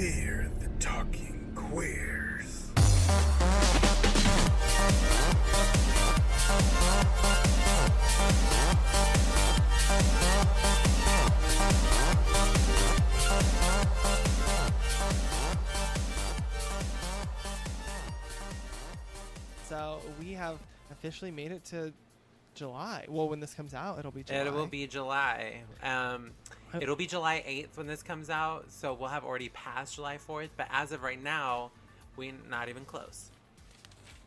Fear the talking queers. So we have officially made it to July. Well, when this comes out, it'll be July. It will be July. Um, Ho- it'll be July 8th when this comes out, so we'll have already passed July 4th. But as of right now, we're not even close.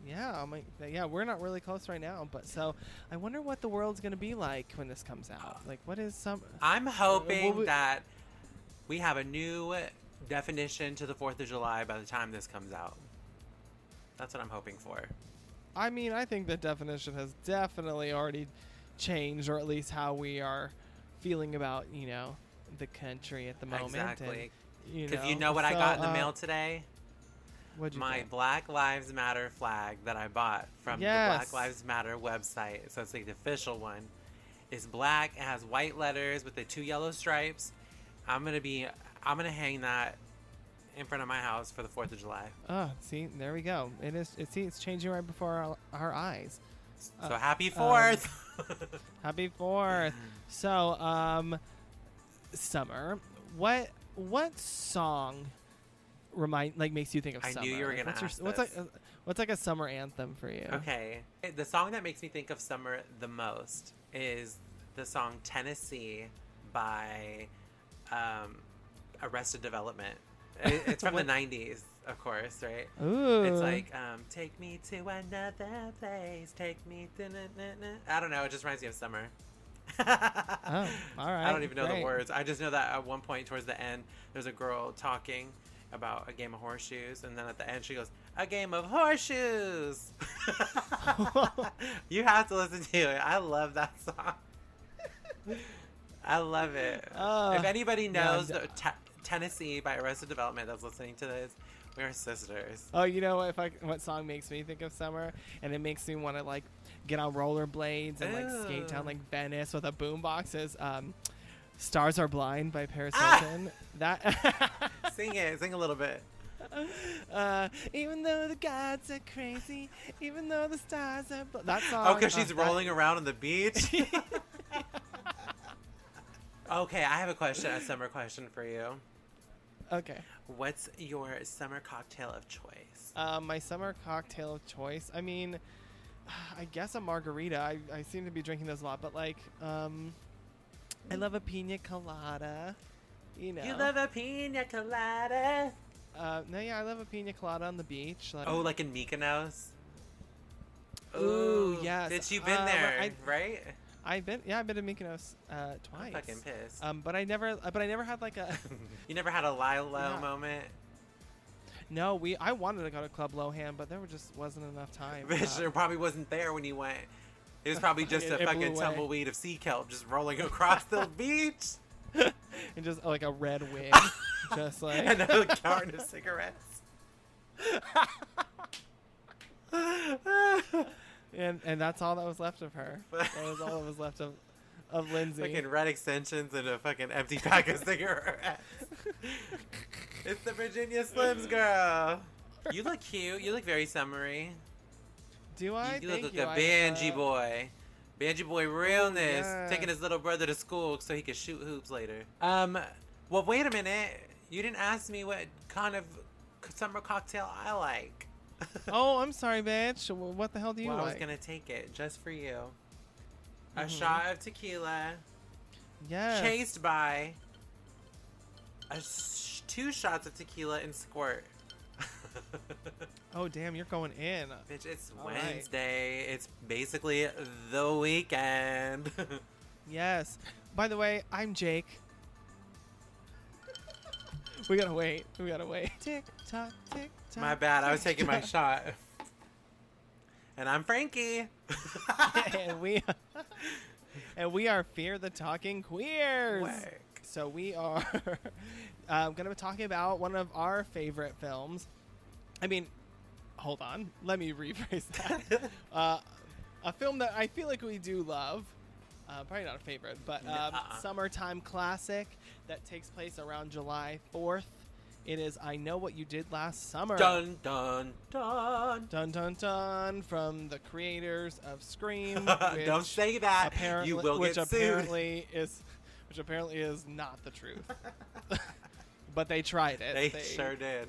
Yeah, I'm like, yeah, we're not really close right now, but so I wonder what the world's gonna be like when this comes out. Like, what is some? I'm uh, hoping we- that we have a new definition to the 4th of July by the time this comes out. That's what I'm hoping for. I mean, I think the definition has definitely already changed, or at least how we are feeling about you know the country at the moment. Exactly. And, you Because know, you know what I got in the uh, mail today? What'd you My get? Black Lives Matter flag that I bought from the Black Lives Matter website. So it's like the official one. It's black. It has white letters with the two yellow stripes. I'm gonna be. I'm gonna hang that in front of my house for the Fourth of July. Oh, see, there we go. It is. It, see, it's changing right before our, our eyes. So Uh, happy um, Fourth. Happy Fourth. So, um, summer. What what song remind like makes you think of I summer? knew you were gonna what's your- ask what's this. like a, what's like a summer anthem for you? okay. The song that makes me think of summer the most is the song Tennessee by um, Arrested Development. It- It's from the '90s, of course, right? Ooh. It's like, um, take me to another place, take me to. I don't know. It just reminds me of summer. Oh, all I don't even know great. the words. I just know that at one point towards the end, there's a girl talking about a game of horseshoes, and then at the end she goes, "A game of horseshoes." you have to listen to it. I love that song. I love it. Uh, if anybody knows I'm the Tennessee by Arrested Development that's listening to this, we're sisters. Oh, you know what? If I what song makes me think of summer, and it makes me want to like get on rollerblades and like skate down like Venice with a boombox. Is um, "Stars Are Blind" by Paris Ah! Hilton. That. Sing it. Sing a little bit. Uh, even though the gods are crazy, even though the stars are bl- that song. Oh, because uh, she's that- rolling around on the beach. okay, I have a question, a summer question for you. Okay. What's your summer cocktail of choice? Uh, my summer cocktail of choice. I mean, I guess a margarita. I, I seem to be drinking those a lot, but like, um, I love a pina colada. You know. You love a pina colada. Uh, no, yeah, I love a pina colada on the beach. Let Oh, like in Mykonos. Ooh, yes. Bitch, you've been Um, there, I- right? I've been, yeah, I've been to Mykonos uh, I'm twice. fucking pissed. Um, but I never, uh, but I never had like a. you never had a Lilo Yeah. moment? no, we. I wanted to go to Club Lohan, but there just wasn't enough time. Bitch, Uh, there probably wasn't there when you went. It was probably just It- a it fucking tumbleweed of sea kelp just rolling across the beach. and just like a red wig, just like. and a carton of cigarettes. And and that's all that was left of her. That was all that was left of of Lindsay. fucking red extensions and a fucking empty pack of cigarettes. it's the Virginia Slims girl. You look cute. You look very summery. Do I? You, you look Thank like you. a I, Banji uh, boy. Banji boy realness. yeah. Taking his little brother to school so he could shoot hoops later. Um, well, wait a minute. You didn't ask me what kind of summer cocktail I like. Oh, I'm sorry, bitch. What the hell do you well, I was gonna take it just for you. A Mhm. shot of tequila, Yes. chased by a sh- two shots of tequila and squirt. Oh damn, you're going in. Bitch, it's All right. Wednesday. It's basically the weekend. Yes. By the way, I'm Jake. We gotta wait. We gotta wait. Tick tock, tick. My bad. I was taking my shot. And I'm Frankie. and we and we are Fear the Talking Queers. Work. So we are um, going to be talking about one of our favorite films. I mean, hold on. Let me rephrase that. uh, a film that I feel like we do love. Uh, probably not a favorite, but um, Nuh-uh. summertime classic that takes place around July 4th It is I Know What You Did Last Summer. Dun dun dun. Dun dun dun from the creators of Scream. Don't which say that. Apparently, you will which get sued. is, which apparently is not the truth. but they tried it. They, sure did.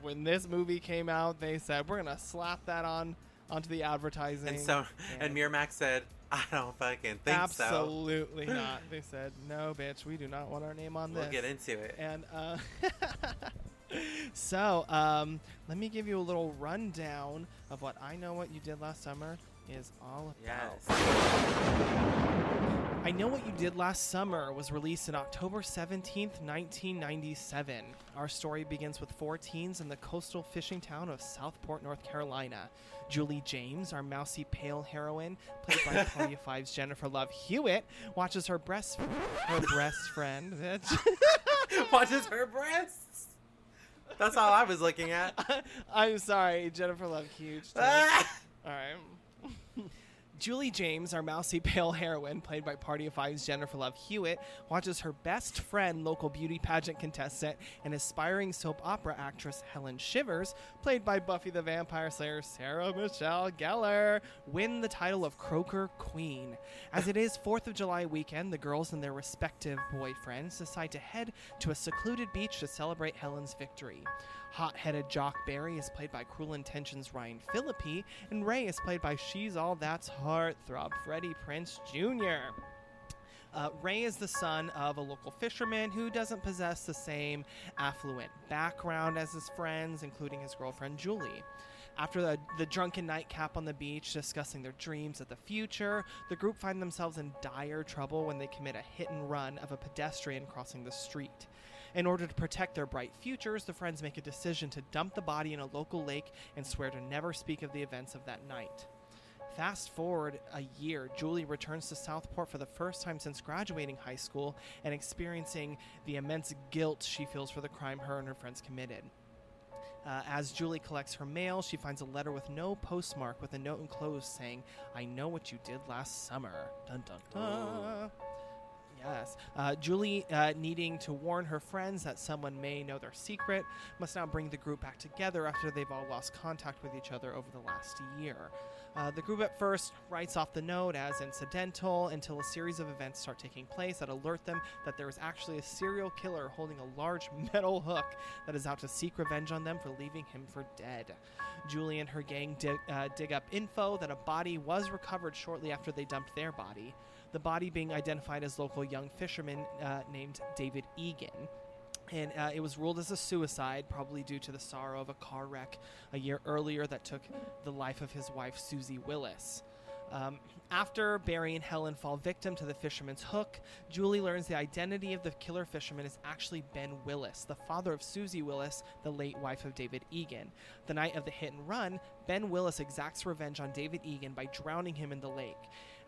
When this movie came out, they said we're gonna slap that on onto the advertising. And so, and Miramax said, "I don't fucking think so." absolutely not. They said no, bitch. We do not want our name on this. We'll get into it. And uh, so, um, let me give you a little rundown of what I know what you did last summer is all about. Yes. I Know What You Did Last Summer was released on October 17th, 1997. Our story begins with four teens in the coastal fishing town of Southport, North Carolina. Julie James, our mousy pale heroine, played by Claudia Five's Jennifer Love Hewitt, watches her breast her breast friend. Watches her breasts. That's all I was looking at. I'm sorry, Jennifer Love Huge. All right. Julie James, our mousy pale heroine, played by Party of Five's Jennifer Love Hewitt, watches her best friend, local beauty pageant contestant, and aspiring soap opera actress Helen Shivers, played by Buffy the Vampire Slayer Sarah Michelle Gellar, win the title of Croaker Queen. As it is 4th of July weekend, the girls and their respective boyfriends decide to head to a secluded beach to celebrate Helen's victory. Hot headed Jock Barry is played by Cruel Intentions Ryan Phillippe, and Ray is played by She's All That's Heartthrob Freddie Prinze Jr. Uh, Ray is the son of a local fisherman who doesn't possess the same affluent background as his friends, including his girlfriend Julie. After the, the drunken nightcap on the beach discussing their dreams of the future, the group find themselves in dire trouble when they commit a hit and run of a pedestrian crossing the street. In order to protect their bright futures, the friends make a decision to dump the body in a local lake and swear to never speak of the events of that night. Fast forward a year, Julie returns to Southport for the first time since graduating high school and experiencing the immense guilt she feels for the crime her and her friends committed. Uh, as Julie collects her mail, she finds a letter with no postmark with a note enclosed saying, I know what you did last summer. Dun dun dun. Yes. Uh, Julie, uh, needing to warn her friends that someone may know their secret, must now bring the group back together after they've all lost contact with each other over the last year. Uh, the group at first writes off the note as incidental until a series of events start taking place that alert them that there is actually a serial killer holding a large metal hook that is out to seek revenge on them for leaving him for dead. Julie and her gang dig, uh, dig up info that a body was recovered shortly after they dumped their body, the body being identified as local young fisherman uh, named David Egan and uh, it was ruled as a suicide, probably due to the sorrow of a car wreck a year earlier that took the life of his wife, Susie Willis. Um, after Barry and Helen fall victim to the fisherman's hook, Julie learns the identity of the killer fisherman is actually Ben Willis, the father of Susie Willis, the late wife of David Egan. The night of the hit and run, Ben Willis exacts revenge on David Egan by drowning him in the lake.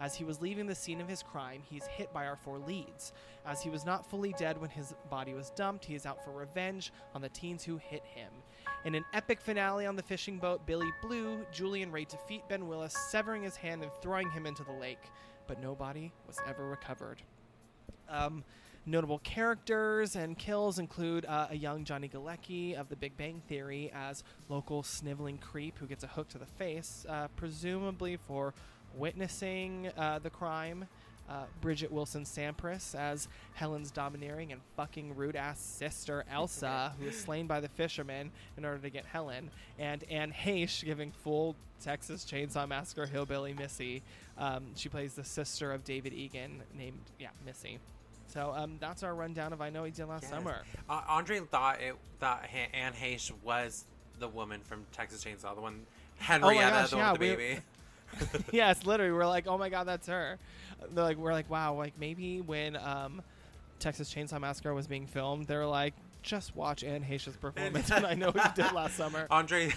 As he was leaving the scene of his crime, he's hit by our four leads. As he was not fully dead when his body was dumped, he is out for revenge on the teens who hit him. In an epic finale on the fishing boat Billy Blue, Julie and Ray defeat Ben Willis, severing his hand and throwing him into the lake, but no body was ever recovered. Um, notable characters and kills include uh, a young Johnny Galecki of The Big Bang Theory as local sniveling creep who gets a hook to the face, uh, presumably for witnessing uh, the crime. Uh, Bridgette Wilson Sampras as Helen's domineering and fucking rude ass sister Elsa, who is slain by the fisherman in order to get Helen, and Anne Heche giving full Texas Chainsaw Massacre hillbilly Missy. Um, she plays the sister of David Egan, named yeah Missy. So um, that's our rundown of I Know He Did Last Yes. Summer. Uh, Andre thought it thought Ha- Anne Heche was the woman from Texas Chainsaw, the one Henrietta, Oh gosh, the yeah, one with the baby. yes, literally, we're like, oh my god, that's her. They're like, we're like, wow, like maybe when um, Texas Chainsaw Massacre was being filmed, they were like, just watch Anne Heche's performance, and I know what you did last summer. Andre,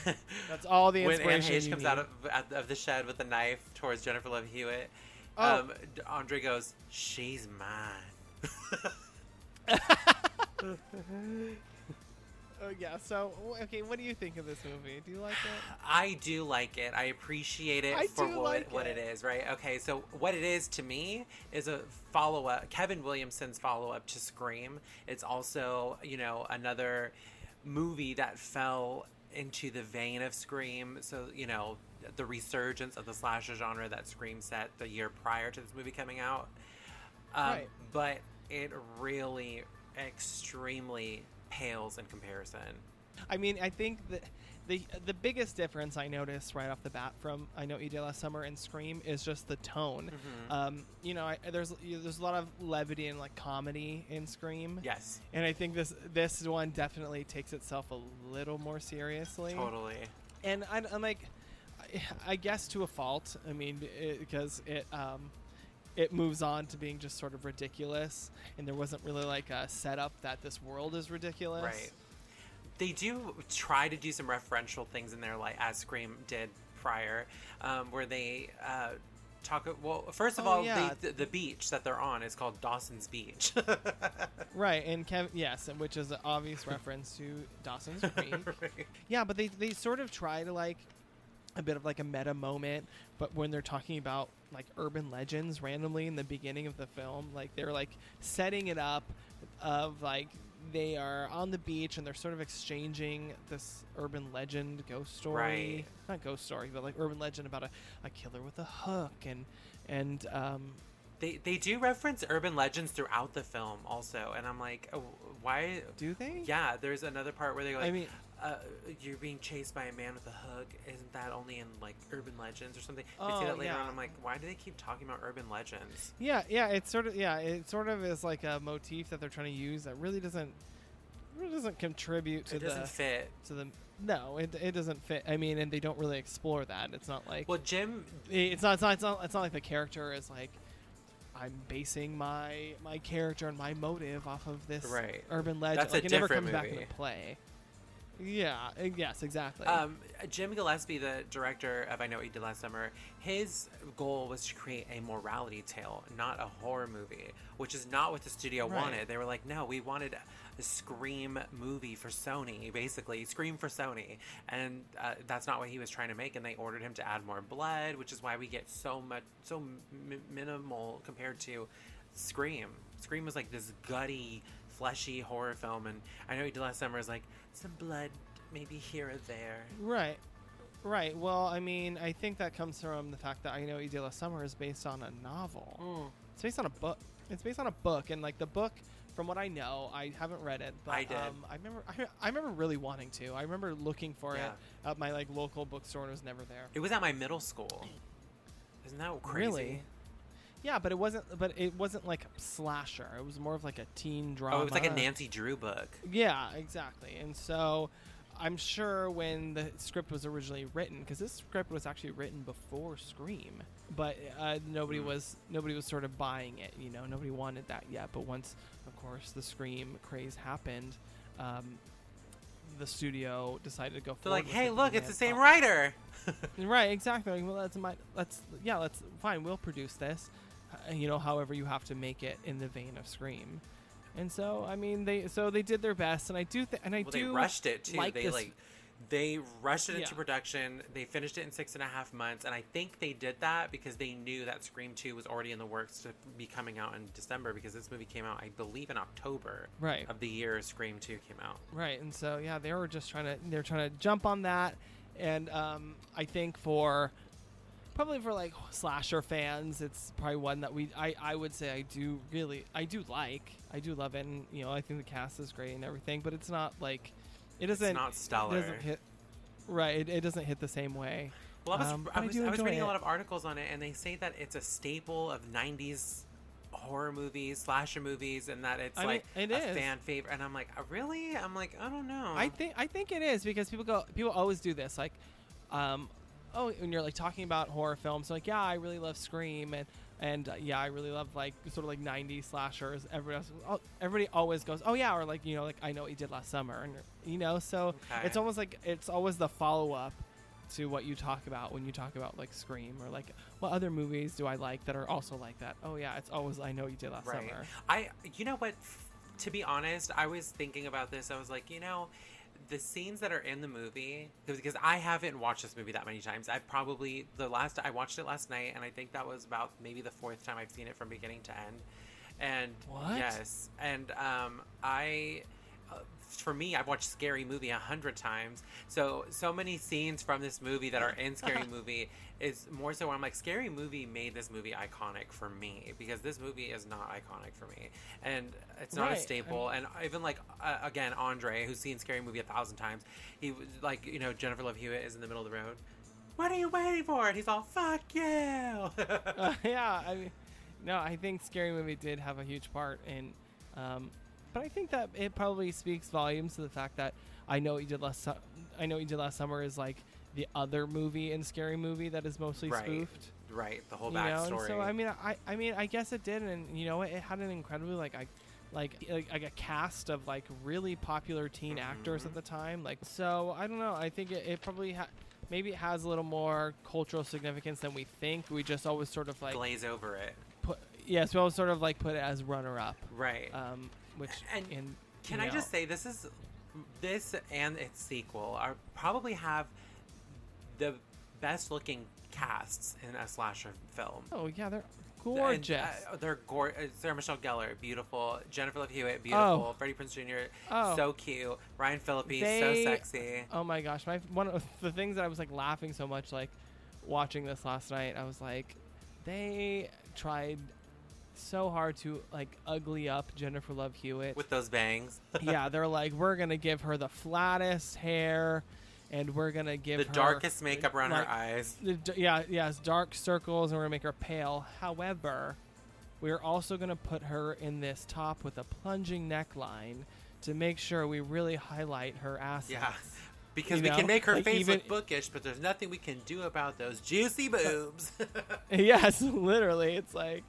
That's all the when Anne inspiration Heche comes need. out of, of the shed with a knife towards Jennifer Love Hewitt, Oh. um, Andre goes, "She's mine." Oh yeah. So okay, what do you think of this movie? Do you like it? I do like it. I appreciate it I for what, like what it. it is, right? Okay, so what it is to me is a follow up, Kevin Williamson's follow up to Scream. It's also, you know, another movie that fell into the vein of Scream. So, you know, the resurgence of the slasher genre that Scream set the year prior to this movie coming out. Um, Right. But it really extremely pales in comparison. I mean, I think that the the biggest difference I noticed right off the bat from I know Did Last Summer and Scream is just the tone. Mhm. Um, you know, I, there's there's a lot of levity and like comedy in Scream, Yes, and I think this this one definitely takes itself a little more seriously. totally. And I, I'm like, I, I guess to a fault. I mean, it, because it um, it moves on to being just sort of ridiculous, and there wasn't really like a setup that this world is ridiculous. Right. They do try to do some referential things in there, like as Scream did prior, um, where they uh, talk. Well, first of Oh, all, yeah. they, the, the beach that they're on is called Dawson's Beach. Right, and Kev, yes, and which is an obvious reference to Dawson's Creek. Yeah, but they they sort of try to like a bit of like a meta moment, but when they're talking about like urban legends randomly in the beginning of the film, like they're like setting it up of like they are on the beach and they're sort of exchanging this urban legend ghost story. Right. Not ghost story, but like urban legend about a, a killer with a hook and and um They they do reference urban legends throughout the film also, and I'm like, oh, why? do they? Yeah, there's another part where they go like, I mean, uh, "You're being chased by a man with a hook." Isn't that only in like urban legends or something? They Oh, say that later yeah. on. I'm like, why do they keep talking about urban legends? Yeah, yeah, it's sort of yeah, it sort of is like a motif that they're trying to use that really doesn't really doesn't contribute to It doesn't the fit. to the no, it, it doesn't fit. I mean, and they don't really explore that. It's not like Well, Jim it's not it's not it's not it's not like the character is like I'm basing my my character and my motive off of this Right. urban legend. That's a like it never different comes back movie. into play. Yeah. uh, Yes. Exactly. Um, Jim Gillespie, the director of I Know What You Did Last Summer, his goal was to create a morality tale, not a horror movie, which is not what the studio Right. wanted. They were like, no, we wanted a Scream movie for Sony, basically. Scream for Sony. And uh, that's not what he was trying to make, and they ordered him to add more blood, which is why we get so much, so m- minimal compared to Scream. Scream was like this gutty, fleshy horror film, and I Know What You Did Last Summer is like some blood, maybe here or there. Right. Right. Well, I mean, I think that comes from the fact that I know What You Did Last Summer is based on a novel. It's based on a book. It's based on a book, and like the book, from what I know, I haven't read it, but I did. Um, I remember. I, I remember really wanting to. I remember looking for Yeah. it at my like local bookstore, and it was never there. It was at my middle school. Isn't that crazy? Really? Yeah, but it wasn't. But it wasn't like a slasher. It was more of like a teen drama. Oh, it was like a Nancy Drew book. Yeah, exactly. And so I'm sure when the script was originally written, because this script was actually written before Scream, but uh, nobody Mm. was nobody was sort of buying it. You know, nobody wanted that yet. But once, of course, the Scream craze happened, um, the studio decided to go They're like, hey, look, it's the same fun." writer. Right, exactly. Well, let's my, let's yeah, let's fine. We'll produce this. You know, however you have to make it in the vein of Scream. And so, I mean, they so they did their best, and I do, th- and I well, do they rushed it too. like they this- like they rushed it into Yeah. production. They finished it in six and a half months, and I think they did that because they knew that Scream Two was already in the works to be coming out in December because this movie came out, I believe, in October right, of the year Scream Two came out. right. And so, yeah, they were just trying to they're trying to jump on that, and um, I think for probably for like slasher fans, it's probably one that we I I would say I do really I do like I do love it, and you know I think the cast is great and everything, but it's not like it doesn't not it stellar. doesn't hit right. It, it doesn't hit the same way. Well, I was, Um, I but I I was reading it. a lot of articles on it, and they say that it's a staple of '90s horror movies, slasher movies, and that it's I mean, like it a is. fan favorite. And I'm like, "Uh, really? I'm like, I don't know. I think I think it is because people go people always do this like um oh when you're like talking about horror films like yeah I really love Scream and and uh, yeah I really love like sort of like 90s slashers everybody else, oh, everybody always goes oh yeah or like you know like I know what you did last summer and you know so Okay. it's almost like it's always the follow up to what you talk about when you talk about like Scream or like what other movies do I like that are also like that oh yeah it's always I know what you did last right. summer I, you know what? To be honest, I was thinking about this. I was like, you know, the scenes that are in the movie because I haven't watched this movie that many times. I've probably the last I watched it last night, and I think that was about maybe the fourth time I've seen it from beginning to end. And What? yes, and um, I for me, I've watched Scary Movie a hundred times. So so many scenes from this movie that are in Scary Movie is more so where I'm like, Scary Movie made this movie iconic for me because this movie is not iconic for me, and it's not Right, a staple. And even like uh, again, Andre, who's seen Scary Movie a thousand times, he was like, you know, Jennifer Love Hewitt is in the middle of the road. What are you waiting for? And he's all, "Fuck you." Uh, yeah, I mean, no, I think Scary Movie did have a huge part in, um, but I think that it probably speaks volumes to the fact that I know what you did last. Su- I know what you did last summer is like the other movie in Scary Movie that is mostly Right. spoofed. right, the whole you know, backstory. so I mean, I, I mean, I guess it did, and you know, it had an incredibly like, I, like, like, like a cast of like really popular teen actors Mhm. at the time. Like, so I don't know. I think it, it probably ha- maybe it has a little more cultural significance than we think. We just always sort of like glaze over it. put yes, we always sort of like put it as runner up. Right. Um, which And in Can I know, just say this is this and its sequel are probably have the best looking casts in a slasher film. Oh yeah, they're And, gorgeous. uh, they're gor- uh, Sarah Michelle Gellar, beautiful. Jennifer Love Hewitt, beautiful. Freddie Prinze Jr., Oh. so cute. Ryan Phillippe, They- so sexy. Oh my gosh, my one of the things that I was like laughing so much like watching this last night. I was like, they tried so hard to like ugly up Jennifer Love Hewitt. With those bangs, yeah, they're like, we're gonna give her the flattest hair, and we're gonna give the her darkest makeup around like, her eyes. the yeah, yes, dark circles, and we're gonna make her pale. However, we're also gonna put her in this top with a plunging neckline to make sure we really highlight her assets. Yeah. Because You we know, can make her like, face even- look bookish, but there's nothing we can do about those juicy uh, boobs. yes, literally. It's like,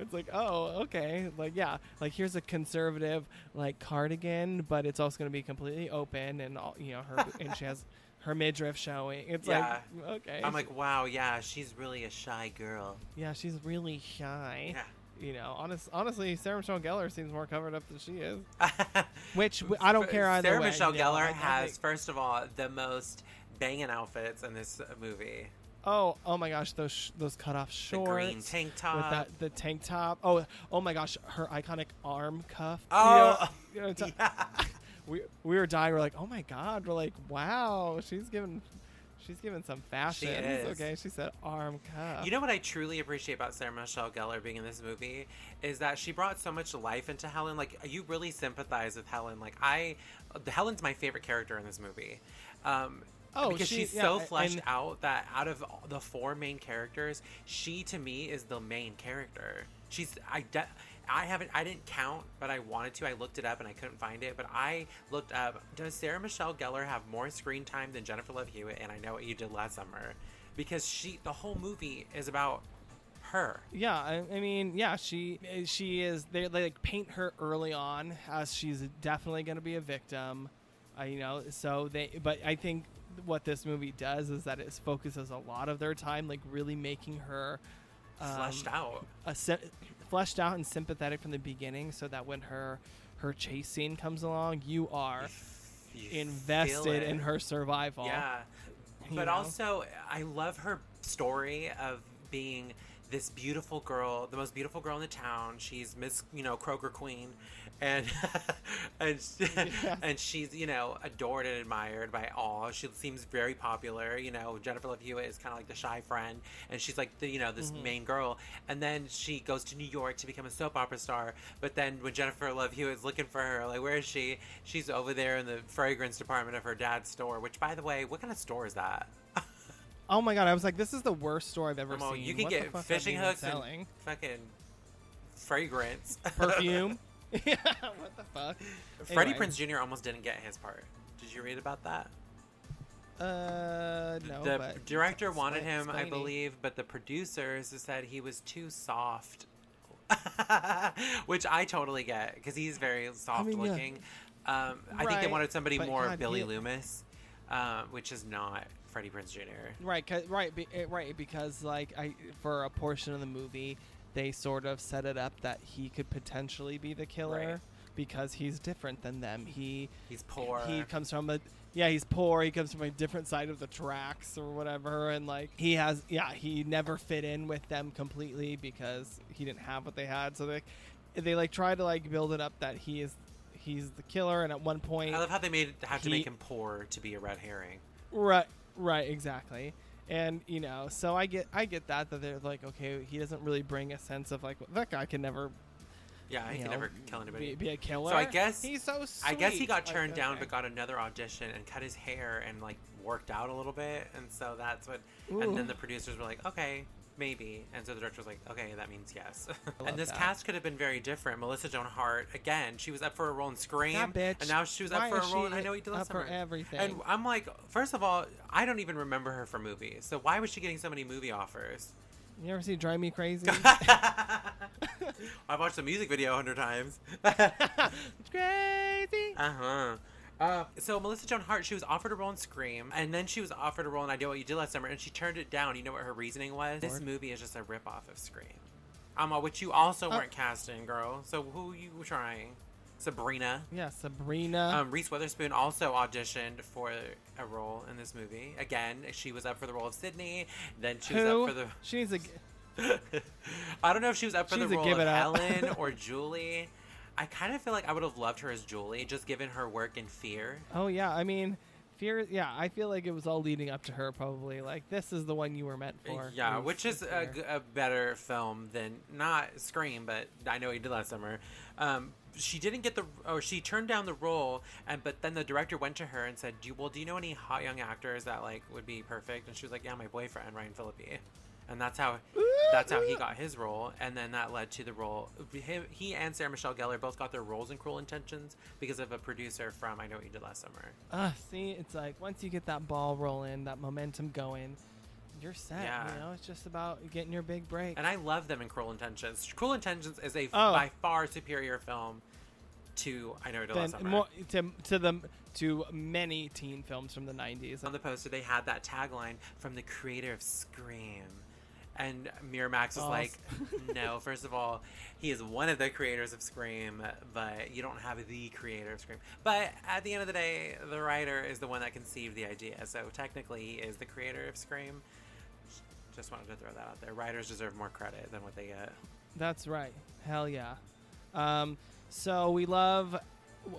it's like, oh, okay, like yeah, like here's a conservative like cardigan, but it's also gonna be completely open, and all you know, her and she has her midriff showing. It's Yeah. like, okay, I'm like, wow, yeah, she's really a shy girl. yeah, she's really shy. Yeah. You know, honest, honestly, Sarah Michelle Gellar seems more covered up than she is. Which I don't care either Sarah way. Michelle you know, Gellar has, think- first of all, the most banging outfits in this uh, movie. oh, oh my gosh, those sh- those cut off The shorts. green tank top. with that the tank top. Oh, oh my gosh, her iconic arm cuff. Oh, you know, you know, t- yeah. we we were dying. We're like, oh my god. We're like, wow, she's given, she's given some fashion. is. Okay, she said arm cuff. You know what I truly appreciate about Sarah Michelle Gellar being in this movie is that she brought so much life into Helen. Like you really sympathize with Helen. Like I, Helen's my favorite character in this movie. Um, Oh, because she- she's yeah, so and- fleshed out that out of the four main characters, she to me is the main character. She's I. De- I haven't. I didn't count, but I wanted to. I looked it up and I couldn't find it. But I looked up. Does Sarah Michelle Gellar have more screen time than Jennifer Love Hewitt? And I know what you did last summer, because she. The whole movie is about her. Yeah, I, I mean, yeah, she she is. They, they like paint her early on as she's definitely going to be a victim. Uh, you know, so they. But I think what this movie does is that it focuses a lot of their time, like really making her um, Fleshed out. a sy- fleshed out and sympathetic from the beginning, so that when her her chase scene comes along, you are You invested in her survival. Yeah. But know? also, I love her story of being this beautiful girl, the most beautiful girl in the town. She's Miss, you know, Croaker Queen, and and and she's you know adored and admired by all. She seems very popular. You know, Jennifer Love Hewitt is kind of like the shy friend, and she's like the you know this mm-hmm. main girl. And then she goes to New York to become a soap opera star. But then when Jennifer Love Hewitt's looking for her, like where is she? She's over there in the fragrance department of her dad's store. Which, by the way, what kind of store is that? Oh my god, I was like, this is the worst store I've ever Come on, seen. you can What the get fuck are they fishing even hooks selling? and fucking fragrance, perfume. yeah, what the fuck? Freddie Anyway. Prinze Jr. almost didn't get his part. Did you read about that? Uh, no. the but director wanted explain- him, I explaining. believe, but the producers said he was too soft. Which I totally get because he's very soft mean, yeah. looking. Um, I think they Right, wanted somebody but more God, Billy he- Loomis, um, which is not Freddie Prinze Jr. Right, 'cause- right, be, eh, right. Because like I, for a portion of the movie, they sort of set it up that he could potentially be the killer Right. because he's different than them. He He's poor. he comes from a yeah he's poor he comes from a different side of the tracks or whatever and like he has yeah he never fit in with them completely because he didn't have what they had so they they like try to like build it up that he is he's the killer, and at one point, I love how they made have to He- make him poor to be a red herring. right, right, exactly. And you know, so I get, I get that that they're like, okay, he doesn't really bring a sense of like that guy can never, Yeah, he can know, never kill anybody. be, be a killer. So I guess- he's so. Sweet. I guess he got Like, turned down, okay. but got another audition and cut his hair and like worked out a little bit, and so that's what. Ooh. And then the producers were like, "Okay, maybe," and so the director was like, "Okay, that means yes." and this that. cast could have been very different. Melissa Joan Hart, again, she was up for a role in Scream, and now she was Why up for a role in I Know What You Did Last up for everything? And I'm like, first of all, I don't even remember her from movies, so why was she getting so many movie offers? You ever see Drive Me Crazy? I've watched the music video a hundred times. it's crazy. Uh-huh. Uh, so Melissa Joan Hart, she was offered a role in Scream, and then she was offered a role in I Know What You Did Last Summer, and she turned it down. You know what her reasoning was? This movie is just a ripoff of Scream. Um, uh, which you also Uh. weren't cast in, girl. So who you trying? Sabrina. Yeah, Sabrina. Um, Reese Witherspoon also auditioned for a role in this movie. Again, she was up for the role of Sydney. Then she was up for the. She needs a. I don't know if she was up for She the role give of. Helen or Julie. I kind of feel like I would have loved her as Julie, just given her work in Fear. Oh yeah, I mean, fear. Yeah, I feel like it was all leading up to her. Probably like this is the one you were meant for. Yeah, which is a, a better film than not Scream, but I know what you did last summer. Um, she didn't get the, or she turned down the role, and but then the director went to her and said, "Do you, well, do you know any hot young actors that like would be perfect?" And she was like, "Yeah, my boyfriend Ryan Phillippe," and that's how that's how he got his role, and then that led to the role. Him, he and Sarah Michelle Gellar both got their roles in Cruel Intentions because of a producer from I Know What You Did Last Summer. Ah, see, it's like once you get that ball rolling, that momentum going, you're set. Yeah. You know, it's just about getting your big break. And I love them in Cruel Intentions. Cruel Intentions is a Oh. by far superior film to I Know What You Did Last Summer. more to to the to many teen films from the '90s. On the poster, they had that tagline from the creator of Scream. And Miramax was Oh, like, no, first of all, he is one of the creators of Scream, but you don't have the creator of Scream. But at the end of the day, the writer is the one that conceived the idea. So technically, he is the creator of Scream. Just wanted to throw that out there. Writers deserve more credit than what they get. That's right. Hell yeah. Um, so we love.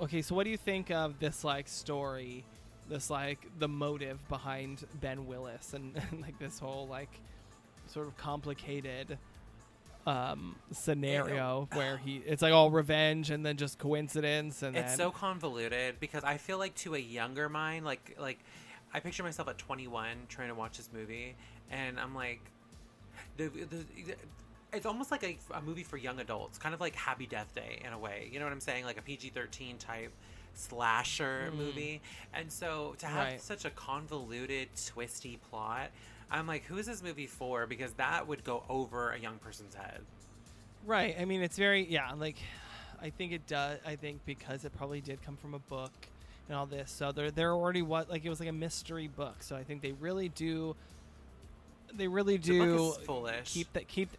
Okay, so what do you think of this like story? This like the motive behind Ben Willis and, and like this whole like sort of complicated um scenario where he it's like all revenge and then just coincidence and It's then so convoluted because I feel like to a younger mind, like like I picture myself at 21 trying to watch this movie, and I'm like, the, the, it's almost like a, a movie for young adults, kind of like Happy Death Day in a way. You know what I'm saying? Like a PG-13 type slasher Mm. movie. And so to have Right. such a convoluted, twisty plot. I'm like, who is this movie for? Because that would go over a young person's head. Right. I mean, it's very yeah. Like, I think it does. I think because it probably did come from a book and all this, so they're they're already what like it was like a mystery book. So I think they really do. They really do foolish. keep that keep.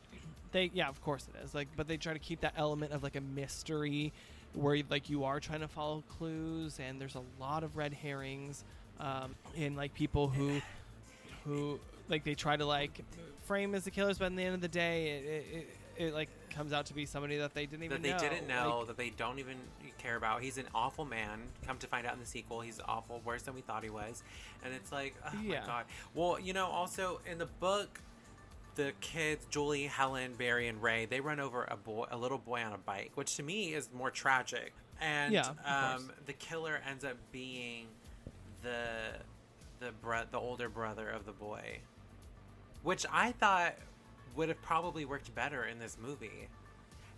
They yeah, of course it is. Like, but they try to keep that element of like a mystery, where like you are trying to follow clues, and there's a lot of red herrings, um, in like people who, who like they try to like frame as the killers, but in the end of the day, it, it, it, it like comes out to be somebody that they didn't even that they know. didn't know, Like, that they don't even care about. He's an awful man. Come to find out in the sequel, he's awful, worse than we thought he was. And it's like, oh Yeah. my god. Well, you know, also in the book, the kids, Julie, Helen, Barry, and Ray, they run over a boy, a little boy on a bike, which to me is more tragic. And Yeah, um, the killer ends up being the the bro- the older brother of the boy, which I thought would have probably worked better in this movie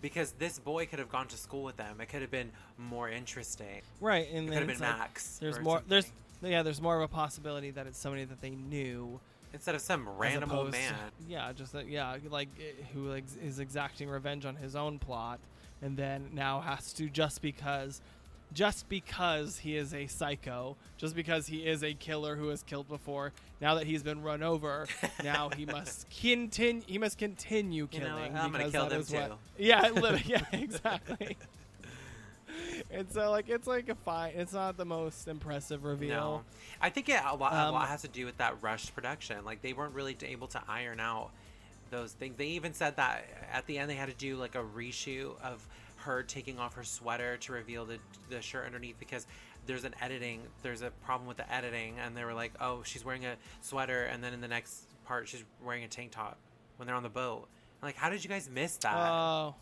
because this boy could have gone to school with them. It could have been more interesting. right, and It could then have been like, Max. There's or more. There's yeah. There's more of a possibility that it's somebody that they knew. instead of some random opposed man. yeah, just that. Yeah, like eh, who like is exacting revenge on his own plot, and then now has to just because, just because he is a psycho, just because he is a killer who has killed before. Now that he's been run over, now he must continue. He must continue You know, killing. I'm gonna kill them is what- too. Yeah, yeah, exactly. and so like it's like a fine. It's not the most impressive reveal. No, I think it a lot, a Um, lot has to do with that rushed production. Like they weren't really able to iron out those things. They even said that at the end they had to do like a reshoot of her taking off her sweater to reveal the the shirt underneath because there's an editing there's a problem with the editing and they were like oh she's wearing a sweater and then in the next part she's wearing a tank top when they're on the boat I'm like how did you guys miss that Oh.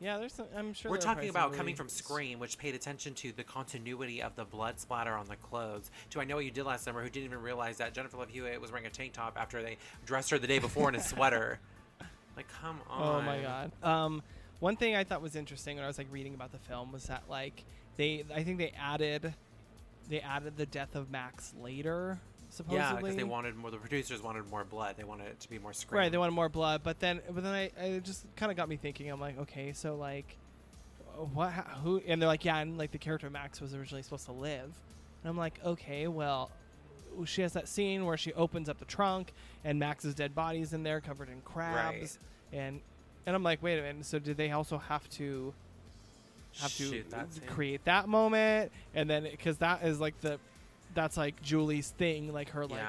yeah, there's. Some, I'm sure. we're talking about coming from Scream, which paid attention to the continuity of the blood splatter on the clothes. To I Know What You Did Last Summer, who didn't even realize that Jennifer Love Hewitt was wearing a tank top after they dressed her the day before in a sweater. Like, come on. Oh my god. Um, one thing I thought was interesting when I was like reading about the film was that like they, I think they added, they added the death of Max later. Supposedly. Yeah, because they wanted more. The producers wanted more blood. They wanted it to be more Scream. Right, they wanted more blood, but then, but then I, I it just kind of got me thinking. I'm like, okay, so like, what, who? And they're like, yeah, and like the character Max was originally supposed to live, and I'm like, okay, well, she has that scene where she opens up the trunk and Max's dead body's in there, covered in crabs, and and I'm like, wait a minute, so did they also have to have to that create that moment, and then because that is like the, that's like Julie's thing, like her like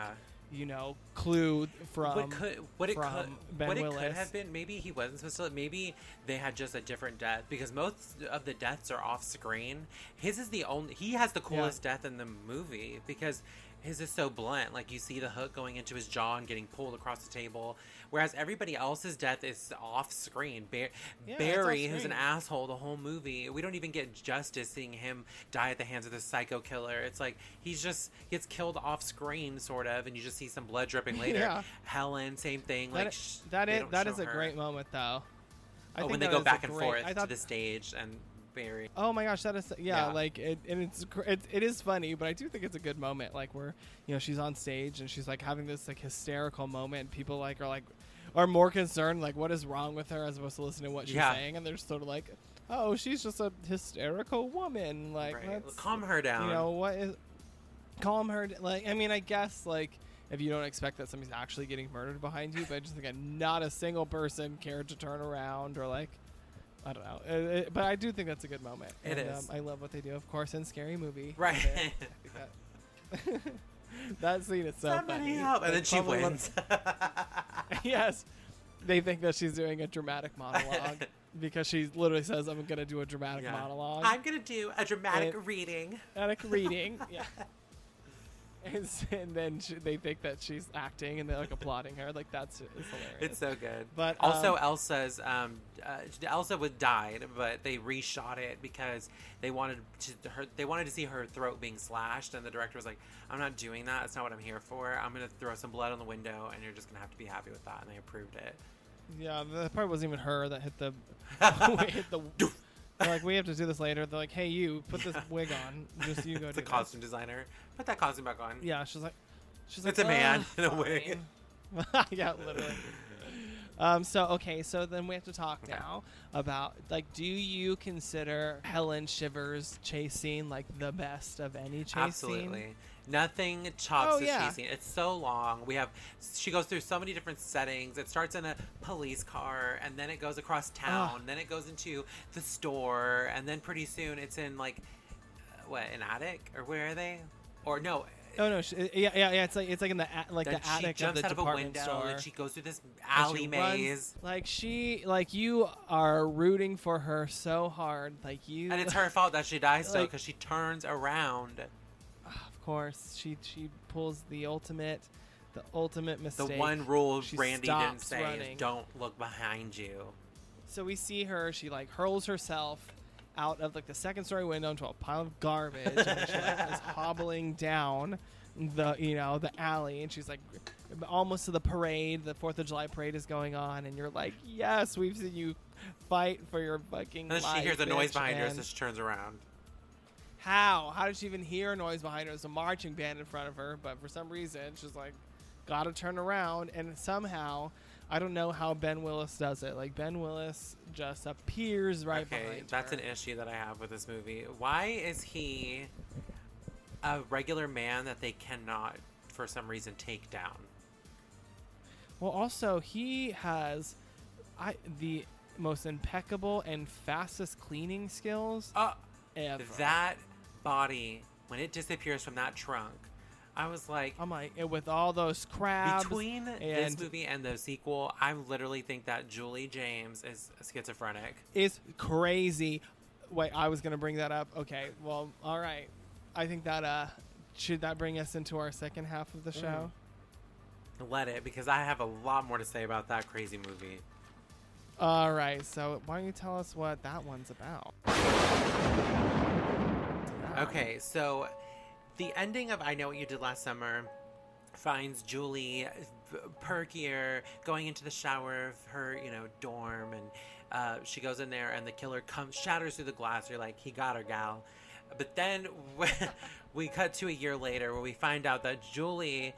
you know clue from what could what it could Ben what it could Willis. have been maybe he wasn't supposed to maybe they had just a different death because most of the deaths are off screen. His is the only he has the coolest death in the movie because his is so blunt. Like you see the hook going into his jaw and getting pulled across the table. Whereas everybody else's death is off screen. Bar- Yeah, barry who's an asshole the whole movie we don't even get justice seeing him die at the hands of this psycho killer. It's like he's just gets killed off screen sort of and you just see some blood dripping later. Yeah. helen same thing. That, like sh- that is that a her. great moment though. I oh, think when they go back and great- forth I thought, to the stage and barry oh my gosh, that is yeah, Yeah. like it, and it's it, it is funny, but I do think it's a good moment, like where you know she's on stage and she's like having this like hysterical moment. And people like are like are more concerned like what is wrong with her as opposed to listening to what she's Yeah. saying, and they're sort of like, oh, she's just a hysterical woman, like right. let's calm her down you know what is calm her like i mean i guess like if you don't expect that somebody's actually getting murdered behind you but i just think not a single person cared to turn around or like i don't know Uh, uh, but i do think that's a good moment It and, is. um, i love what they do of course in scary movie Right. That, that scene is so somebody funny help and then she wins yes they think that she's doing a dramatic monologue because she literally says i'm gonna do a dramatic Yeah. monologue i'm gonna do a dramatic And- reading Dramatic reading. yeah. And, and then she, they think that she's acting and they're like applauding her. Like that's it's hilarious. It's so good. But, also, um, Elsa's um, uh, Elsa was died, but they reshot it because they wanted to her they wanted to see her throat being slashed, and the director was like, "I'm not doing that. That's not what I'm here for. I'm gonna throw some blood on the window, and you're just gonna have to be happy with that." And they approved it. yeah, that part wasn't even her that hit the hit the. They're like, we have to do this later. They're like, hey, you put this wig on. Just you go to the do this." costume designer put that costume back on. Yeah, she's like, she's like, It's a man "Oh, in a wig." fine." yeah, literally. Um, so okay, so then we have to talk Okay. now about like, do you consider Helen Shivers chase scene like the best of any chase Absolutely. scene? Nothing tops Oh, the yeah. scene. It's so long. We have she goes through so many different settings. It starts in a police car and then it goes across town, Ah. then it goes into the store, and then pretty soon it's in like uh, what, an attic? Or where are they? Or no, Oh no, she, yeah, yeah, yeah. It's like it's like in the like then the she attic of the out of a department window store. and she goes through this alley she runs- maze. like she, like you are rooting for her so hard. Like you, And it's her fault that she dies though, because she turns around. Of course, she she pulls the ultimate, the ultimate mistake. The one rule She Randy didn't say running. is don't look behind you. So we see her. She like hurls herself out of like the second story window into a pile of garbage, and she like, is hobbling down the you know the alley, and she's like almost to the parade. The Fourth of July parade is going on, and you're like, yes, we've seen you fight for your fucking. And then she life, hears a noise bitch," behind her, and so she turns around. How? How did she even hear a noise behind her? There's a marching band in front of her, but for some reason she's like, gotta turn around, and somehow. I don't know how Ben Willis does it. Like Ben Willis just appears right okay, behind that's her. an issue that I have with this movie. Why is he a regular man that they cannot, for some reason, take down? Well, also he has I the most impeccable and fastest cleaning skills Uh, ever. that body, when it disappears from that trunk, I was like, I'm like, and with all those crabs. between this movie and the sequel, I literally think that Julie James is schizophrenic. It's crazy. Wait, I was gonna bring that up. Okay, well, all right. I think that uh, should that bring us into our second half of the show? Let it, because I have a lot more to say about that crazy movie. All right. So why don't you tell us what that one's about? Okay, so the ending of I Know What You Did Last Summer finds Julie perkier going into the shower of her, you know, dorm, and uh, she goes in there, and the killer comes shatters through the glass. You're like, he got her, gal. But then we cut to a year later where we find out that Julie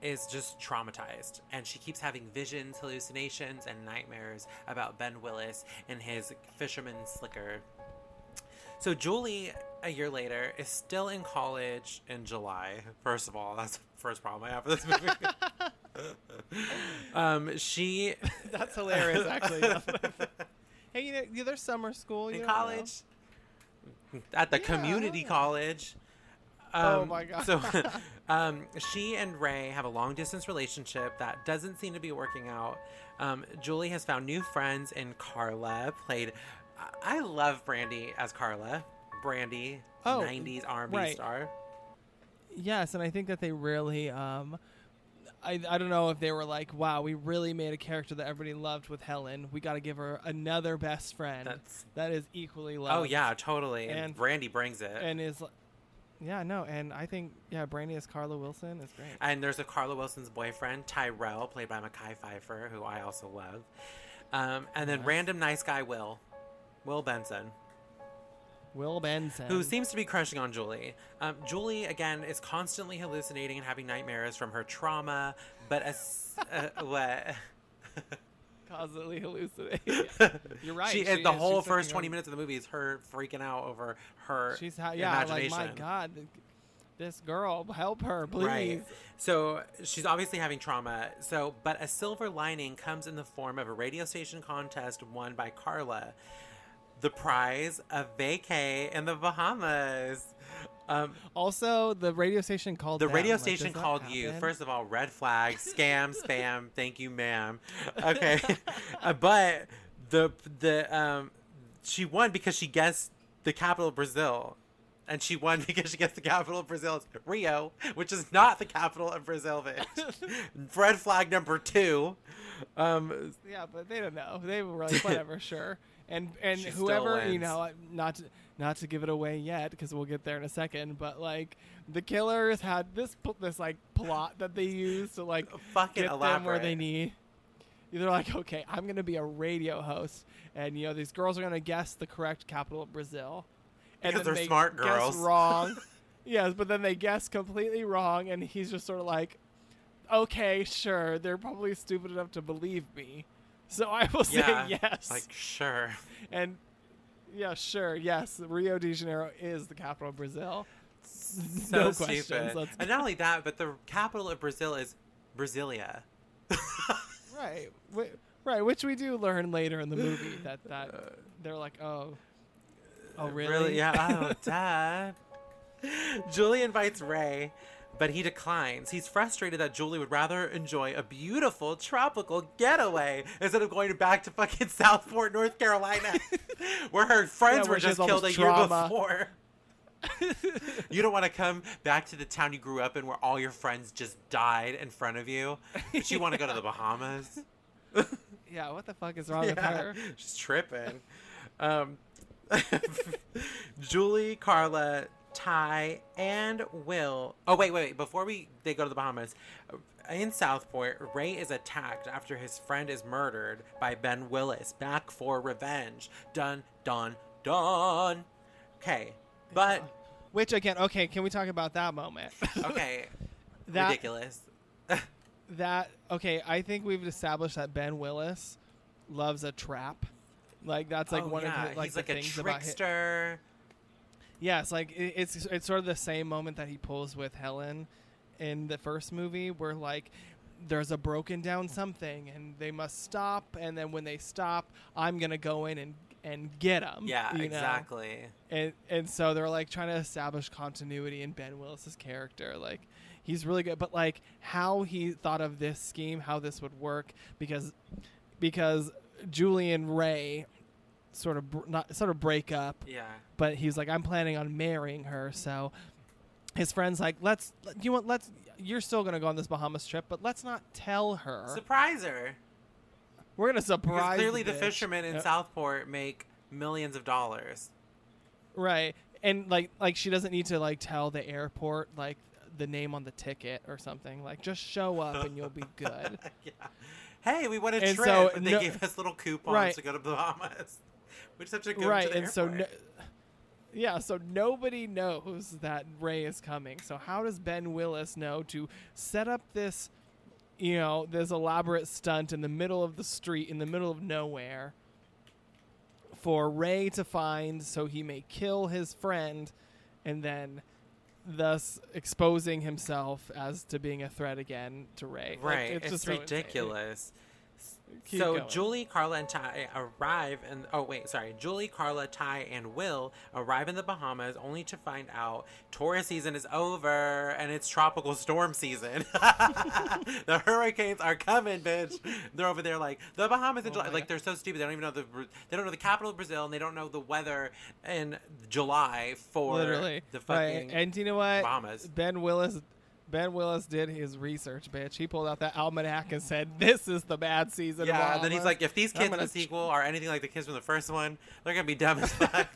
is just traumatized and she keeps having visions, hallucinations, and nightmares about Ben Willis and his fisherman slicker. So Julie, a year later, is still in college in July. First of all, that's the first problem I have with this movie. um, she That's hilarious, actually. hey, you know, there's summer school. You in don't know. college at the Yeah, community college. Oh Um, my God. So, um, she and Ray have a long distance relationship that doesn't seem to be working out. Um, Julie has found new friends in Carla, played. I love Brandy as Carla. Brandy, Oh, 90s R&B right. star. Yes, and I think that they really. Um, I, I don't know if they were like, wow, we really made a character that everybody loved with Helen. We got to give her another best friend That's that is equally loved. oh yeah, totally. And, And- Brandy brings it. and is, yeah, no, and I think yeah, Brandy as Carla Wilson is great. And there's a Carla Wilson's boyfriend, Tyrell, played by Mekhi Phifer, who I also love. Um, and then Yes. random nice guy Will, Will Benson, Will Benson, who seems to be crushing on Julie. Um, Julie, again, is constantly hallucinating and having nightmares from her trauma, but as uh, what? constantly hallucinating. You're right. She, she the is. whole first thinking tony of- minutes of the movie is her freaking out over her She's ha- yeah, like my God, this girl, help her, please. Right. So she's obviously having trauma. So, but a silver lining comes in the form of a radio station contest won by Carla. The prize, a vacay in the Bahamas. Um, Also, the radio station called. the them. radio station that called you. First of all, red flag, scam, spam. Thank you, ma'am. Okay, Uh, but the the um, she won because she guessed the capital of Brazil, and she won because she guessed the capital of Brazil is Rio, which is not the capital of Brazil. Bitch. red flag number two. Um, Yeah, but they don't know. They were like, whatever, sure. And and She whoever you know, uh, not to, not to give it away yet, because we'll get there in a second. But like, the killers had this this like plot that they used to like fucking get elaborate. them where they need. They're like, okay, I'm gonna be a radio host, and you know these girls are gonna guess the correct capital of Brazil, and Because they're they smart guess girls. wrong. yes, but then they guess completely wrong, and he's just sort of like, okay, sure, they're probably stupid enough to believe me, so I will Yeah, say yes. Like sure. and yeah, sure, yes, Rio de Janeiro is the capital of Brazil. So No stupid. questions, let's And not only that, but the capital of Brazil is Brasilia. Right, Wh- right, which we do learn later in the movie that that they're like, oh, oh really? Yeah. Oh, Dad. Julie invites Ray, but he declines. He's frustrated that Julie would rather enjoy a beautiful tropical getaway instead of going back to fucking Southport, North Carolina, where her friends Yeah, were just killed a this year before. you don't want to come back to the town you grew up in where all your friends just died in front of you, but you want to go to the Bahamas. yeah, what the fuck is wrong with her? She's tripping. Um, Julie, Carla, Ty, and Will. Oh wait, wait, wait! Before we they go to the Bahamas, in Southport, Ray is attacked after his friend is murdered by Ben Willis. Back for revenge. Dun dun dun. Okay, but Which again, okay, can we talk about that moment? okay, that ridiculous. that okay, I think we've established that Ben Willis loves a trap. Like that's like oh, one yeah. of the, like he's the like a things about him. Trickster. Yes, like it, it's it's sort of the same moment that he pulls with Helen in the first movie, where like there's a broken down something and they must stop, and then when they stop, I'm gonna go in and and get them. Yeah, you know? exactly. and and so they're like trying to establish continuity in Ben Willis's character. Like he's really good, but like how he thought of this scheme, how this would work, because because Julian Ray sort of br- not sort of break up, Yeah. but he's like I'm planning on marrying her, so. His friends like let's you want let's you're still gonna go on this Bahamas trip, but let's not tell her. Surprise her. We're gonna Because surprise. clearly the bitch. fishermen in Uh, Southport make millions of dollars. Right. And like like she doesn't need to like tell the airport like the name on the ticket or something. Like just show up and you'll be good. yeah. Hey, we won a And trip, so and they gave us little coupons Right. to go to Bahamas. We just have to go right. to the And so no, yeah, so nobody knows that Ray is coming. So how does Ben Willis know to set up this you know, this elaborate stunt in the middle of the street in the middle of nowhere for Ray to find so he may kill his friend and then thus exposing himself as to being a threat again to Ray. Like, Right, it's, just so insane. Keep so going. Julie, Carla, and Ty arrive, and oh wait, sorry, Julie, Carla, Ty, and Will arrive in the Bahamas, only to find out tourist season is over and it's tropical storm season. the hurricanes are coming, bitch. They're over there like the Bahamas in Oh July. Like they're so stupid. They don't even know the they don't know the capital of Brazil, and they don't know the weather in July for literally the Right, fucking And you know what? Bahamas. Ben Willis. Ben Willis did his research, bitch. He pulled out that almanac and said, "This is the bad season." Yeah, and then he's like, if these kids in the sequel are anything like the kids from the first one, they're gonna be dumb as fuck.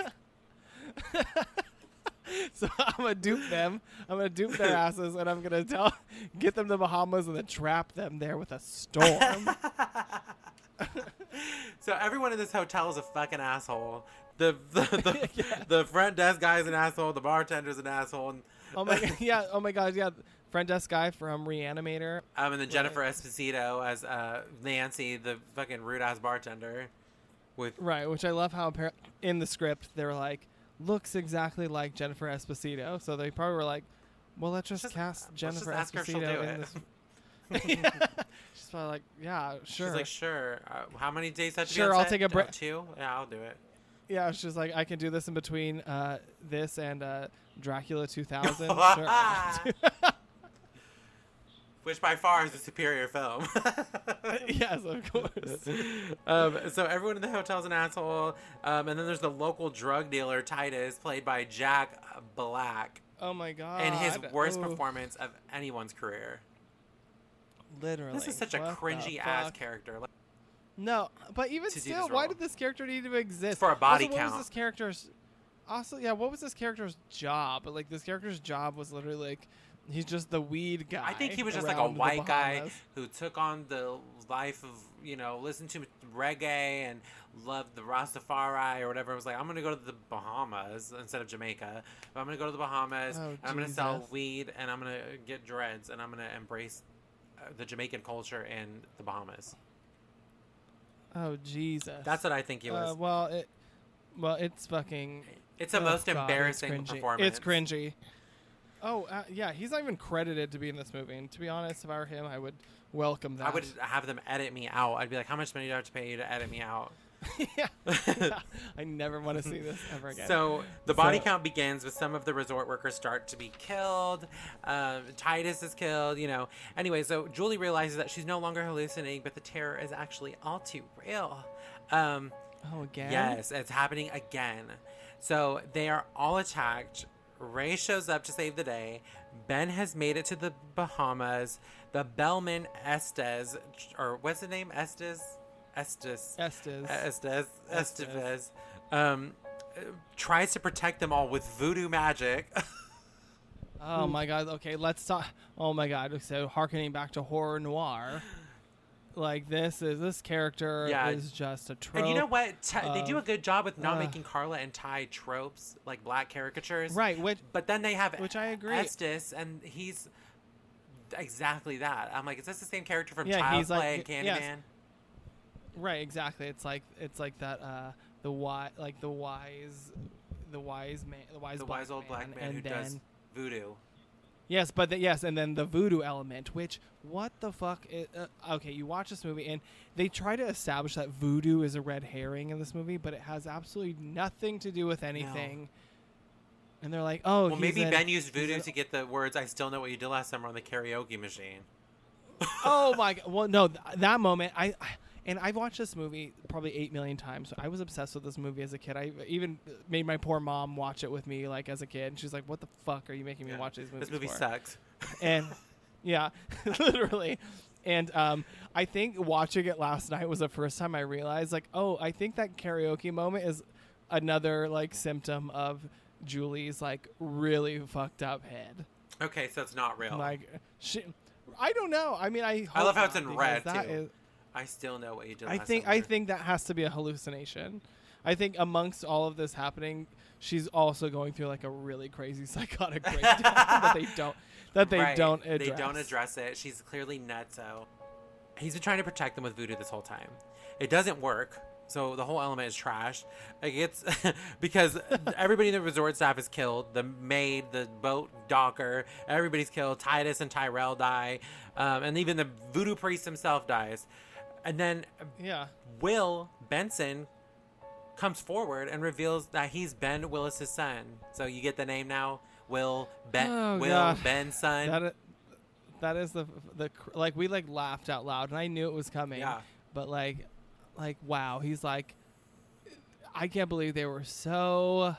So I'm gonna dupe them. I'm gonna dupe their asses, and I'm gonna tell, get them to Bahamas, and then trap them there with a storm. so everyone in this hotel is a fucking asshole. The the the, Yeah. the front desk guy is an asshole. The bartender's an asshole. And, oh my god, yeah. Oh my god, yeah. Front desk guy from Reanimator. um, and then Jennifer Esposito as uh, Nancy, the fucking rude ass bartender. With Right, which I love how in the script they're like looks exactly like Jennifer Esposito, so they probably were like, "Well, let's just Just- cast let's Jennifer just ask her she'll Esposito do in it." this." yeah. She's probably like, "Yeah, sure." she's like, sure. Uh, how many days have to Sure, be I'll set? take a Oh, break. two. Yeah, I'll do it. yeah, she's like, "I can do this in between uh, this and uh, Dracula 2000." sure. Which by far is the superior film. yes, of course. um, so everyone in the hotel's an asshole. Um, and then there's the local drug dealer Titus, played by Jack Black, Oh my god. and his worst Ooh, performance of anyone's career. Literally. This is such a What cringy ass character. Like, No, but even still, why did this character need to exist? For a body also, What count. was this character's? Also, yeah, what was this character's job? Like, this character's job was literally like, he's just the weed guy. I think he was just like a white guy who took on the life of you know listened to reggae and loved the Rastafari or whatever. It was like I'm gonna go to the Bahamas instead of Jamaica. But I'm gonna go to the Bahamas. Oh, and I'm gonna sell weed and I'm gonna get dreads and I'm gonna embrace uh, the Jamaican culture in the Bahamas. Oh Jesus. That's what I think he was. Uh, well, it, well, it's fucking. it's the oh, most God, embarrassing cringy. performance. It's cringy. Oh uh, yeah, he's not even credited to be in this movie. And to be honest, if I were him, I would welcome that. I would have them edit me out. I'd be like, how much money do I have to pay you to edit me out? yeah. I never want to see this ever again. So the body So- count begins with some of the resort workers start to be killed. Um, Titus is killed. You know. Anyway, so Julie realizes that she's no longer hallucinating, but the terror is actually all too real. Um, oh again. yes, it's happening again. So they are all attacked. Ray shows up to save the day. Ben has made it to the Bahamas. The bellman Estes, or what's the name? Estes? Estes. Estes. Estes, Estes. Estevez, um, tries to protect them all with voodoo magic. Oh my god. Okay, let's talk. Oh my god. So harkening back to horror noir, like this is this character Yeah. is just a trope. and you know what? T- they do a good job with not uh, making Carla and Ty tropes like black caricatures. Right. Which But then they have Which I agree. Estes, and he's exactly that. I'm like, is this the same character from Yeah, Child's he's like- Play and Candyman? yes. right. Exactly. It's like it's like that. Uh, the wise, like the wise, the wise man, the wise, The wise old black man and who then, does voodoo. Yes, but the, yes, and then the voodoo element, which what the fuck? Is, uh, okay, you watch this movie and they try to establish that voodoo is a red herring in this movie, but it has absolutely nothing to do with anything. And they're like, oh, Well, maybe in- Ben used voodoo to get the words "I still know what you did last summer" on the karaoke machine. oh my god! Well, no, th- that moment, I, I and I've watched this movie probably eight million times. I was obsessed with this movie as a kid. I even made my poor mom watch it with me, like as a kid. And she's like, "What the fuck are you making me Yeah. watch these movies?" This movie for? sucks. and yeah, literally. And um, I think watching it last night was the first time I realized, like, oh, I think that karaoke moment is another like symptom of Julie's like really fucked up head. Okay, so it's not real. Like, she, I don't know. I mean, I I love how it's in red, too. is- I still know what you did. I last think summer. I think that has to be a hallucination. I think amongst all of this happening, she's also going through like a really crazy psychotic breakdown that they don't that they Right, don't address. They don't address it. She's clearly nutso. He's been trying to protect them with voodoo this whole time. It doesn't work. So the whole element is trash. Like it's because everybody in the resort staff is killed. The maid, the boat docker, everybody's killed. Titus and Tyrell die, um, and even the voodoo priest himself dies. And then Yeah. Will Benson comes forward and reveals that he's Ben Willis's son. So you get the name now, Will Ben Oh, Will God. Benson. that, that is the the like we like laughed out loud and I knew it was coming. Yeah. But like like wow, he's like I can't believe they were so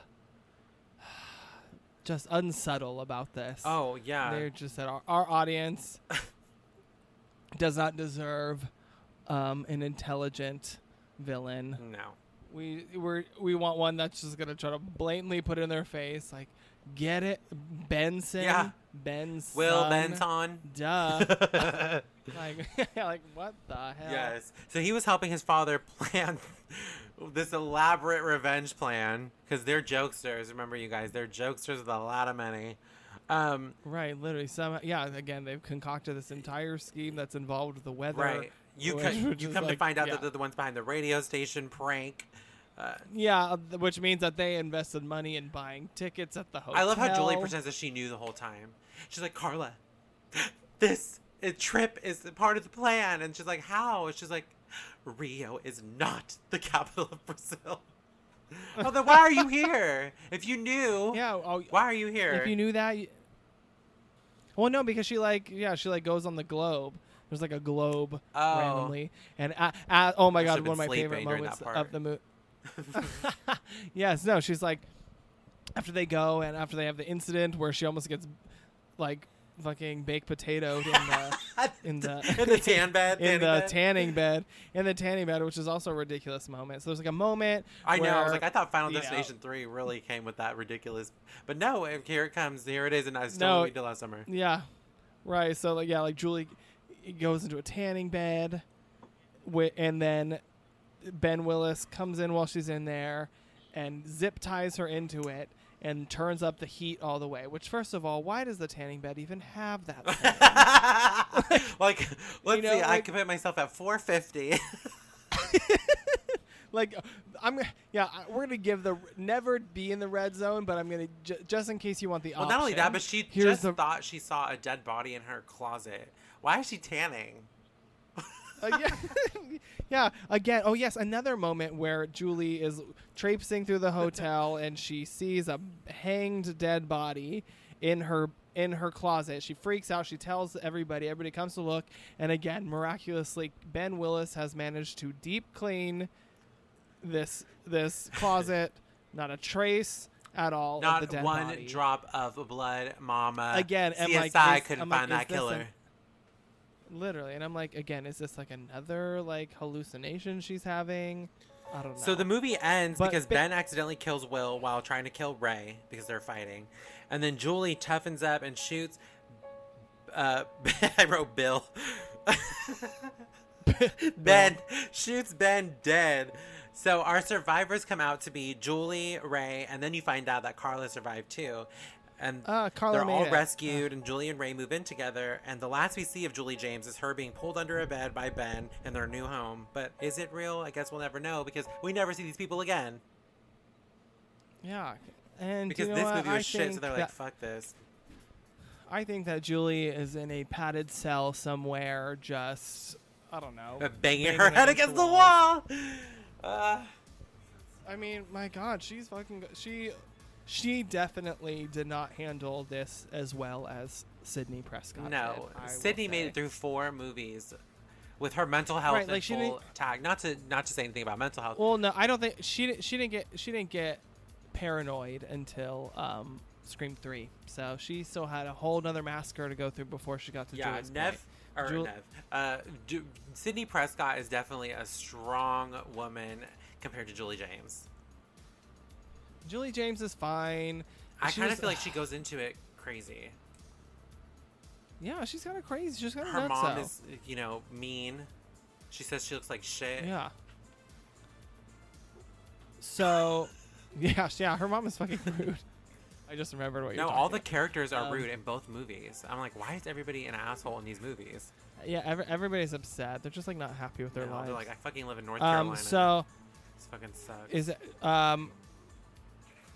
just unsubtle about this. Oh yeah. They're just that our, our audience does not deserve um, an intelligent villain. No. We we we want one that's just gonna try to blatantly put it in their face, like get it, Benson, Yeah. Benson, Will Benton. duh. like like what the hell? yes. So he was helping his father plan this elaborate revenge plan because they're jokesters. Remember, you guys, they're jokesters with a lot of money. Um, Right, literally. Some yeah. Again, they've concocted this entire scheme that's involved with the weather. right. You which- which you come to find out yeah. that they're the ones behind the radio station prank. Uh, Yeah, uh, which means that they invested money in buying tickets at the hotel. I love how Julie pretends that she knew the whole time. She's like, Carla, this trip is part of the plan. And she's like, how? And she's like, Rio is not the capital of Brazil. oh, then why are you here? If you knew, Yeah. Oh, why are you here? if you knew that. You... Well, no, because she like yeah she like goes on the globe. There's like a globe Oh. randomly, and uh, uh, oh my god, one of my favorite moments of the movie. yes, no, she's like after they go and after they have the incident where she almost gets like fucking baked potato in the in the in the tan bed. in tanning the bed. tanning bed in the tanning bed, which is also a ridiculous moment. So there's like a moment. I know. I was like, I thought Final know- Destination three really came with that ridiculous, but no. Here it comes. Here it is, and I still No. what we did last summer. Yeah, right. So like yeah, like Julie goes into a tanning bed, wi- and then Ben Willis comes in while she's in there, and zip ties her into it. And turns up the heat all the way. Which, first of all, why does the tanning bed even have that? like, let's know, see. I like- could put myself at four fifty. like, I'm yeah, we're gonna give the never be in the red zone, but I'm gonna j- just in case you want the well, not only that, but she just the thought she saw a dead body in her closet. Why is she tanning? Uh, yeah, yeah. Again, oh yes, another moment where Julie is traipsing through the hotel and she sees a hanged dead body in her in her closet. She freaks out. She tells everybody. Everybody comes to look, and again, miraculously, Ben Willis has managed to deep clean this this closet. Not a trace at all of the Not one body. drop of blood, Mama. Again, CSI like, is- couldn't I'm find is that killer. an- Literally, and I'm like, again, is this like another like hallucination she's having? I don't know. So the movie ends But because ba- Ben accidentally kills Will while trying to kill Ray because they're fighting, and then Julie toughens up and shoots. Uh, I wrote Bill. ben shoots Ben dead. So our survivors come out to be Julie, Ray, and then you find out that Carla survived too. And Carla they're all it. rescued, and Julie and Ray move in together. And the last we see of Julie James is her being pulled under a bed by Ben in their new home. But is it real? I guess we'll never know because we never see these people again. yeah, and Because you know this what? movie was I shit, so they're like, "Fuck this." I think that Julie is in a padded cell somewhere, just I don't know, Uh, banging her head against the wall. Uh, I mean, my God, she's fucking. She, she definitely did not handle this as well as Sidney Prescott. no, did, Sidney made it through four movies with her mental health Right, like, she full didn't- tag. Not to not to say anything about mental health. Well, no, I don't think she she didn't get she didn't get paranoid until um, Scream Three. So she still had a whole other massacre to go through before she got to yeah, Julie's Neve or Jul- Neve. Uh, Ju- Sidney Prescott is definitely a strong woman compared to Julie James. Julie James is fine. I kind of feel like she goes into it crazy. Yeah, she's kind of crazy. She's kind of Her mom is, you know, mean. She says she looks like shit. Yeah. So, yeah, yeah, her mom is fucking rude. I just remembered what you're No, all the about. characters are Um, rude in both movies. I'm like, why is everybody an asshole in these movies? Yeah, every, everybody's upset. They're just like not happy with their You know, lives. they're like, I fucking live in North um, Carolina. so this fucking sucks. is it, um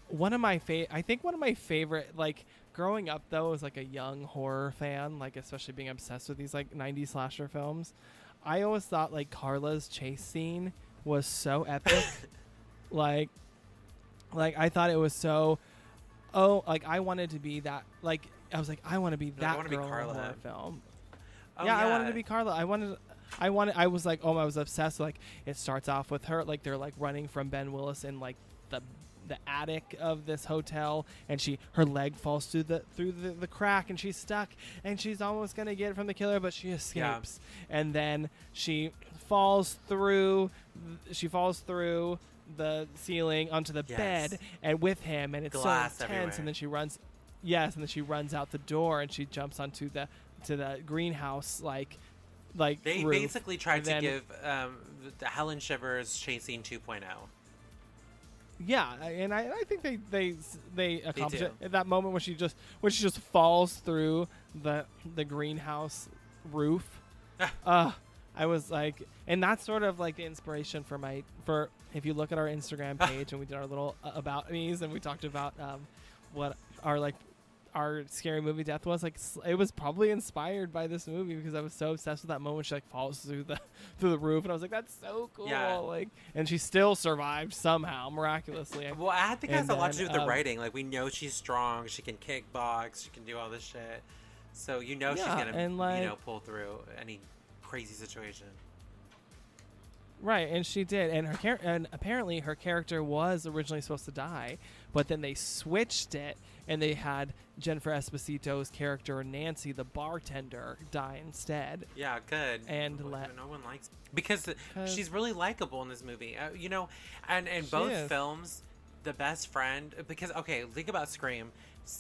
one of my favorite I think one of my favorite like growing up though as like a young horror fan, like especially being obsessed with these like 90s slasher films. I always thought like Carla's chase scene was so epic. like like I thought it was so oh like I wanted to be that like I was like I want to be that be girl in a Carla. horror film. Oh, yeah, I wanted to be Carla. I wanted I wanted I was like oh I was obsessed like it starts off with her like they're like running from Ben Willis in like the the attic of this hotel and she her leg falls through the through the, the crack and she's stuck and she's almost gonna get it from the killer but she escapes and then she falls through she falls through the ceiling onto the Yes. bed and with him and it's Glass so intense everywhere. and then she runs yes and then she runs out the door and she jumps onto the to the greenhouse like like They roof. basically tried and to then- give um, the Helen Shivers chasing oh. 2.0. Yeah, and I, I think they they they accomplish it at that moment when she just when she just falls through the the greenhouse roof. uh, I was like, and that's sort of like the inspiration for my for if you look at our Instagram page and we did our little uh, about me's and we talked about um, what our like our scary movie death was like it was probably inspired by this movie because I was so obsessed with that moment she like falls through the through the roof and I was like that's so cool Yeah. like and she still survived somehow miraculously Well, I think it has And a lot to do then, with the um, writing. Like, we know she's strong. She can kickbox. She can do all this shit. So you know she's gonna, and, you know, pull through any crazy situation. Right, and she did, and her char- and apparently her character was originally supposed to die, but then they switched it, and they had Jennifer Esposito's character Nancy, the bartender, die instead. Yeah, good. And But let- no one likes because 'Cause- she's really likable in this movie. Uh, you know, and in both is. films, the best friend. Because okay, think about Scream.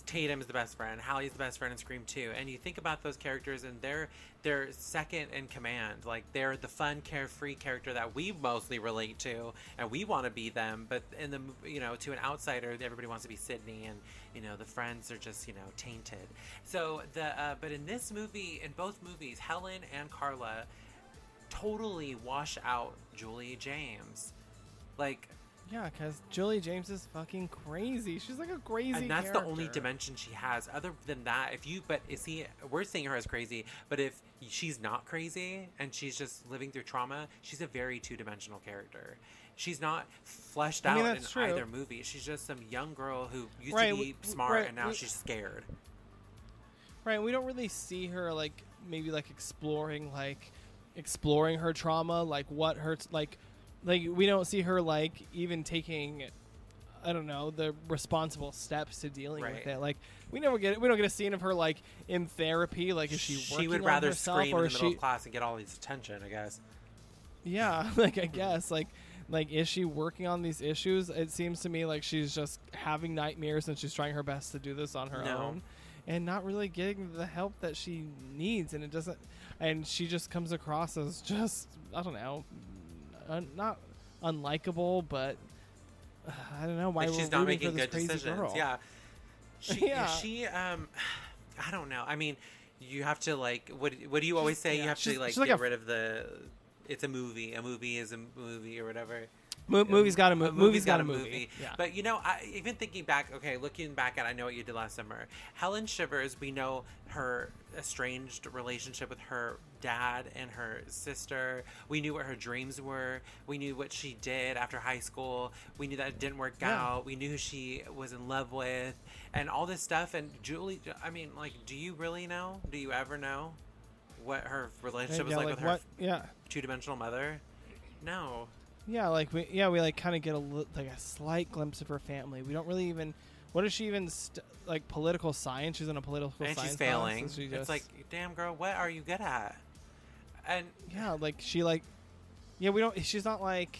Tatum is the best friend. Hallie's the best friend in Scream 2. And you think about those characters, and they're they're second in command. Like they're the fun, carefree character that we mostly relate to, and we want to be them. But in the you know, to an outsider, everybody wants to be Sidney, and you know, the friends are just you know tainted. So the uh, but in this movie, in both movies, Helen and Carla totally wash out Julie James. Like, Yeah, because Julie James is fucking crazy. She's like a crazy. and that's the only dimension she has. Other than that, if you, but is he, we're seeing her as crazy, but if she's not crazy and she's just living through trauma, she's a very two dimensional character. She's not fleshed I mean, out in true. either movie. She's just some young girl who used Right, to we- be smart right, and now we- she's scared. Right, we don't really see her like maybe like exploring like exploring her trauma, like what hurts like like we don't see her like even taking I don't know, the responsible steps to dealing with it. Like we never get we don't get a scene of her like in therapy, like is she working would rather scream or in the middle she of class and get all these attention, I guess. Yeah, like I guess like like is she working on these issues? It seems to me like she's just having nightmares and she's trying her best to do this on her No. own and not really getting the help that she needs and it doesn't and she just comes across as just I don't know, un, not unlikable but uh, I don't know why like she's not making good decisions. girl. Yeah. She Yeah. she um I don't know. I mean, you have to like what what do you always say? yeah, you have to like like get a- rid of the it's a movie. A movie is a movie or whatever. Mo- movie's got a mo- a movie's got a movie. Yeah. But you know, I, even thinking back, okay, looking back at I know what you did last summer. Helen Shivers, we know her estranged relationship with her dad and her sister. We knew what her dreams were. We knew what she did after high school. We knew that it didn't work Yeah. out. We knew who she was in love with, and all this stuff. And Julie, I mean, like, do you really know? Do you ever know what her relationship was like, like with her? Yeah, two-dimensional mother? No. Yeah, like we yeah we like kind of get a li- like a slight glimpse of her family. We don't really even. What is she even st- like political science? She's in a political and science she's class, failing. and she It's like, damn girl, what are you good at? And yeah, like she like yeah we don't. She's not like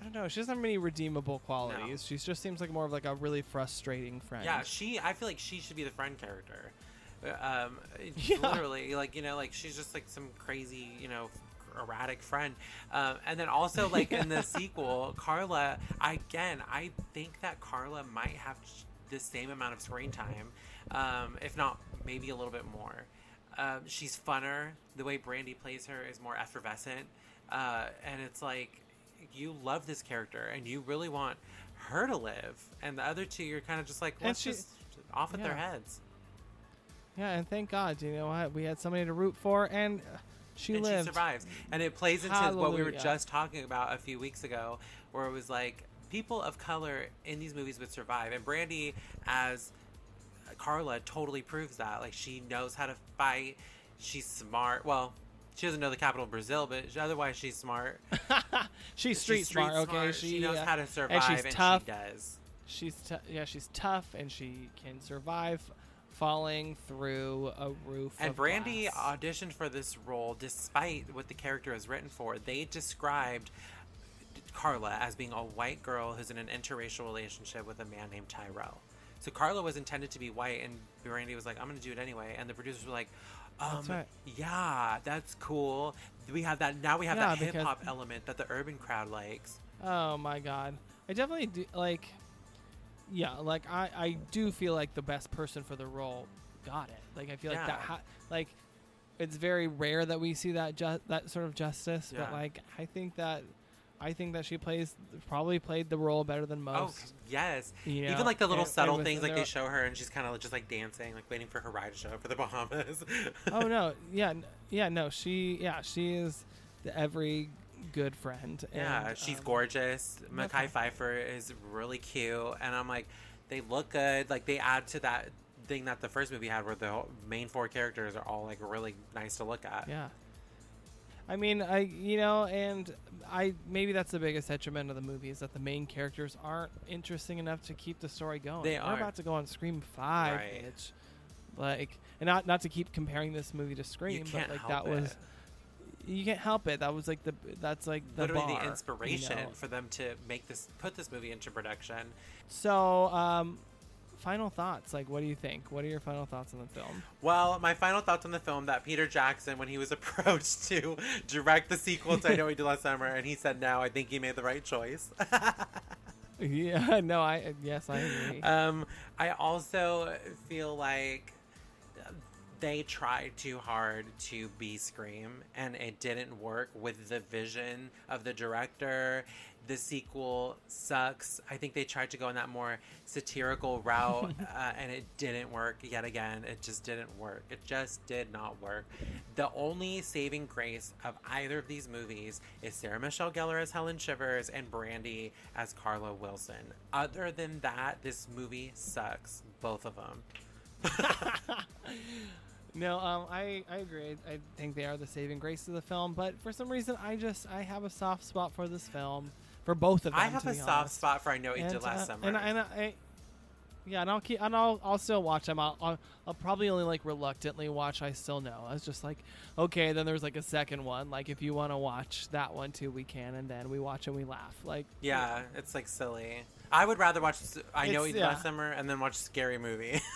I don't know. She doesn't have many redeemable qualities. She just seems like more of like a really frustrating friend. yeah, she. I feel like she should be the friend character. Uh, Um, Yeah. literally, like you know, like she's just like some crazy, you know, erratic friend. Um, and then also like in the sequel, Carla. Again, I think that Carla might have the same amount of screen time, um, if not maybe a little bit more. Um, she's funner. The way Brandy plays her is more effervescent, uh, and it's like you love this character and you really want her to live, and the other two you're kind of just like let's she- just off with their heads. Yeah, and thank God, you know what? We had somebody to root for, and uh, she and lived. she survives. And it plays into what we were just talking about a few weeks ago, where it was like people of color in these movies would survive. And Brandy, as Carla, totally proves that. Like she knows how to fight. She's smart. Well, she doesn't know the capital of Brazil, but otherwise she's smart. she's street, she's smart, okay? She, knows uh, how to survive, and she's tough. she does. She's t- yeah, she's tough, and she can survive falling through a roof. And Brandy glass. auditioned for this role despite what the character is written for. They described Carla as being a white girl who's in an interracial relationship with a man named Tyrell. So Carla was intended to be white, and Brandy was like, "I'm going to do it anyway." And the producers were like, um, That's right. "Yeah, that's cool. We have that now. We have Yeah, that hip hop element that the urban crowd likes." Oh my god, I definitely do like. Yeah, like I, I do feel like the best person for the role got it. Like I feel like that, ha- like it's very rare that we see that ju- that sort of justice. But like I think that, I think that she plays probably played the role better than Oh most. yes, You know, even like the little and- and subtle with things, like they show her and she's kind of just like dancing, like waiting for her ride to show up for the Bahamas. oh no, yeah, n- yeah, no, she, yeah, she is the every good friend. Yeah, and, she's um, gorgeous. Mekhi. Phifer is really cute, and I'm like, they look good. Like they add to that thing that the first movie had, where the main four characters are all like really nice to look at. Yeah. I mean, I you know, and I maybe that's the biggest detriment of the movie is that the main characters aren't interesting enough to keep the story going. They We're about to go on Scream Five, Right. bitch. Like, and not not to keep comparing this movie to Scream, but like that was it. You can't help it. That was like the that's like the Literally bar, the you inspiration know? for them to make this, put this movie into production. So, um, final thoughts. Like, what do you think? What are your final thoughts on the film? Well, my final thoughts on the film that Peter Jackson, when he was approached to direct the sequel to I Know We Did Last Summer, and he said no, I think he made the right choice. yeah, no, I yes, I agree. Um, I also feel like they tried too hard to be Scream, and it didn't work with the vision of the director. The sequel sucks. I think they tried to go in that more satirical route, uh, and it didn't work yet again. It just didn't work. It just did not work. The only saving grace of either of these movies is Sarah Michelle Gellar as Helen Shivers and Brandy as Carla Wilson. Other than that, this movie sucks. Both of them. No, um, I, I agree. I think they are the saving grace of the film, but for some reason, I just I have a soft spot for this film, for both of them. I have a soft honest. spot for I Know You Did Last uh, Summer. and, and I, yeah, and I'll keep and I'll I'll still watch them. I'll, I'll I'll probably only like reluctantly watch. I still know. I was just like, okay, then there's like a second one. Like if you want to watch that one too, we can, and then we watch and we laugh. Like yeah, it's like silly. I would rather watch I Know It's- Did yeah. Last Summer and then watch Scary Movie.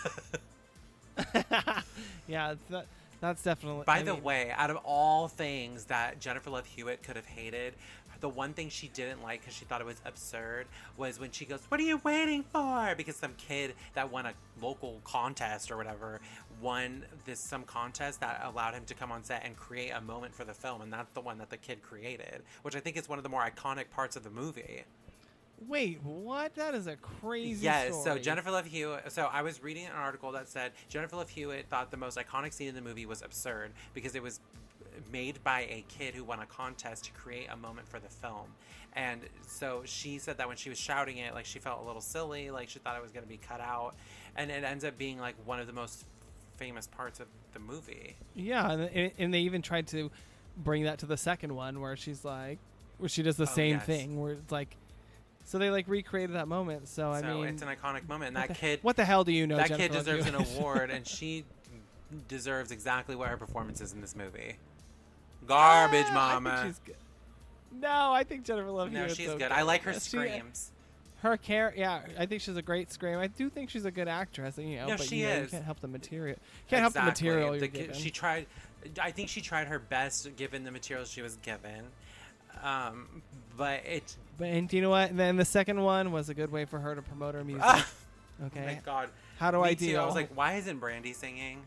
yeah, that, that's definitely. By I the mean, way, out of all things that Jennifer Love Hewitt could have hated, the one thing she didn't like because she thought it was absurd was when she goes, "What are you waiting for?" Because some kid that won a local contest or whatever won this some contest that allowed him to come on set and create a moment for the film, and that's the one that the kid created, which I think is one of the more iconic parts of the movie. Wait, what? That is a crazy Yes, so. Jennifer Love Hewitt. So I was reading an article that said Jennifer Love Hewitt thought the most iconic scene in the movie was absurd because it was made by a kid who won a contest to create a moment for the film. And so she said that when she was shouting it, like she felt a little silly, like she thought it was going to be cut out. And it ends up being like one of the most famous parts of the movie. Yeah, and, and they even tried to bring that to the second one where she's like, where she does the Oh, same yes. thing, where it's like, so they like recreated that moment. So I so mean, it's an iconic moment. And that kid, what the hell do you know? that Jennifer kid deserves an award, and she deserves exactly what her performance is in this movie. Garbage, Ah, I mama. think she's good. No, I think Jennifer Love No, she's okay. good. I like her She- screams. her care, yeah, I think she's a great scream. I do think she's a good actress. You know, No, but she you, know, you is. can't help the material. Can't help the material The you're ki- given. She tried. I think she tried her best given the material she was given. Um, but it. But and you know what? And then the second one was a good way for her to promote her music. Ah, okay. Oh my god. How do Me I too. deal? I was like, why isn't Brandy singing?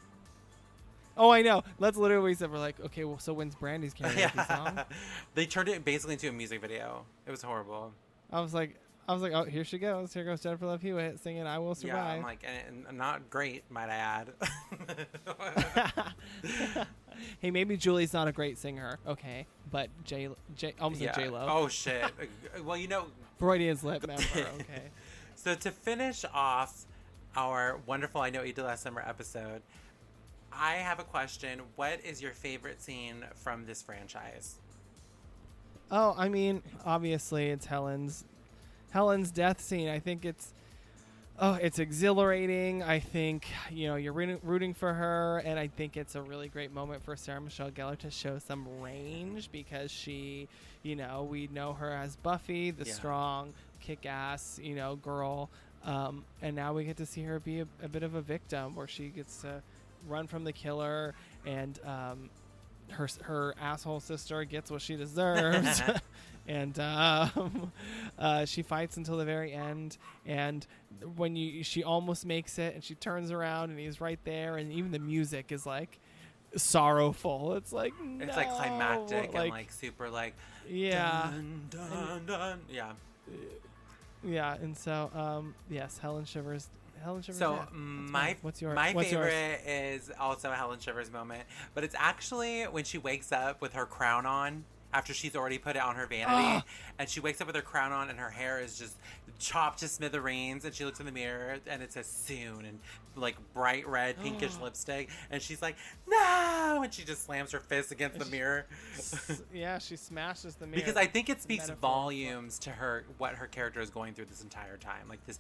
oh, I know. That's literally what we said. We're like, okay, well, so when's Brandy's karaoke yeah. song? they turned it basically into a music video. It was horrible. I was like, I was like, oh, here she goes. Here goes Jennifer Love Hewitt singing "I Will Survive." Yeah, I'm like, and, and not great, might I add. Hey, maybe Julie's not a great singer, okay, but J, J, almost yeah. J Lo, Oh shit. Uh, well, you know, Freudian slip member, okay. So to finish off our wonderful I Know What You Did Last Summer episode, I have a question. What is your favorite scene from this franchise? Oh, I mean, obviously it's Helen's Helen's death scene. I think it's oh, it's exhilarating. I think you know you're rooting, for her, and I think it's a really great moment for Sarah Michelle Gellar to show some range because she, you know, we know her as Buffy, the Yeah. strong, kick-ass, you know, girl, um, and now we get to see her be a, a bit of a victim, where she gets to run from the killer and. Um, her her asshole sister gets what she deserves, and um, uh, she fights until the very end. And when you she almost makes it, and she turns around, and he's right there, and even the music is like sorrowful. It's like It's like no, climactic and like super like yeah dun, dun, dun. yeah. yeah. And so um, yes, Helen Shivers. Helen Shivers. So. My what's your my what's yours? favorite is also a Helen Shivers moment, but it's actually when she wakes up with her crown on after she's already put it on her vanity, Ah. and she wakes up with her crown on and her hair is just chopped to smithereens, and she looks in the mirror and it says soon and like bright red pinkish lipstick, and she's like no, and she just slams her fist against the mirror. S- yeah, she smashes the mirror. Because I think it speaks volumes to her what her character is going through this entire time, like this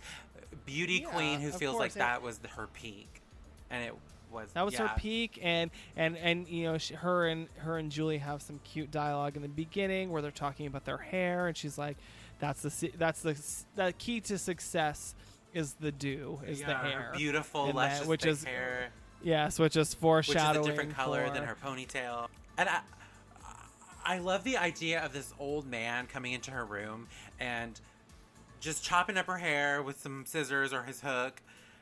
beauty Yeah, queen who feels course, like and- that was the, her peak, and it was That was yeah. her peak, and and and you know, she, her and her and Julie have some cute dialogue in the beginning where they're talking about their hair, and she's like, "That's the that's the the key to success is the do is Yeah, the hair, beautiful, luscious that- which is hair, yes, which is foreshadowing. which is a different color for- than her ponytail, and I. I love the idea of this old man coming into her room and just chopping up her hair with some scissors or his hook.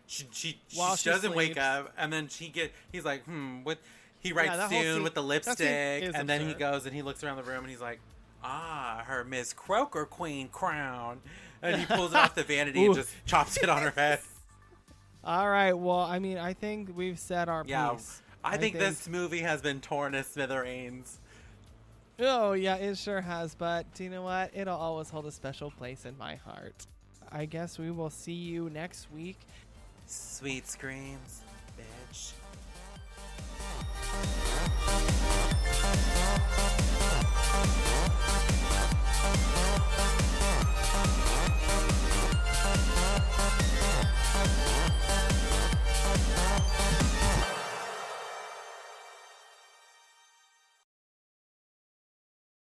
She she, While she she doesn't wake up, and then she get he's like, hmm, what? He writes whole soon with the lipstick, and then he goes and he looks around the room and he's like, ah, her Miss Croaker Queen crown, and he pulls it off the vanity and just chops it on her head. All right, well, I mean, I think we've said our Yeah, piece. I, think, this movie has been torn to smithereens. Oh yeah, it sure has. But you know what? It'll always hold a special place in my heart. I guess we will see you next week. Sweet screams, bitch.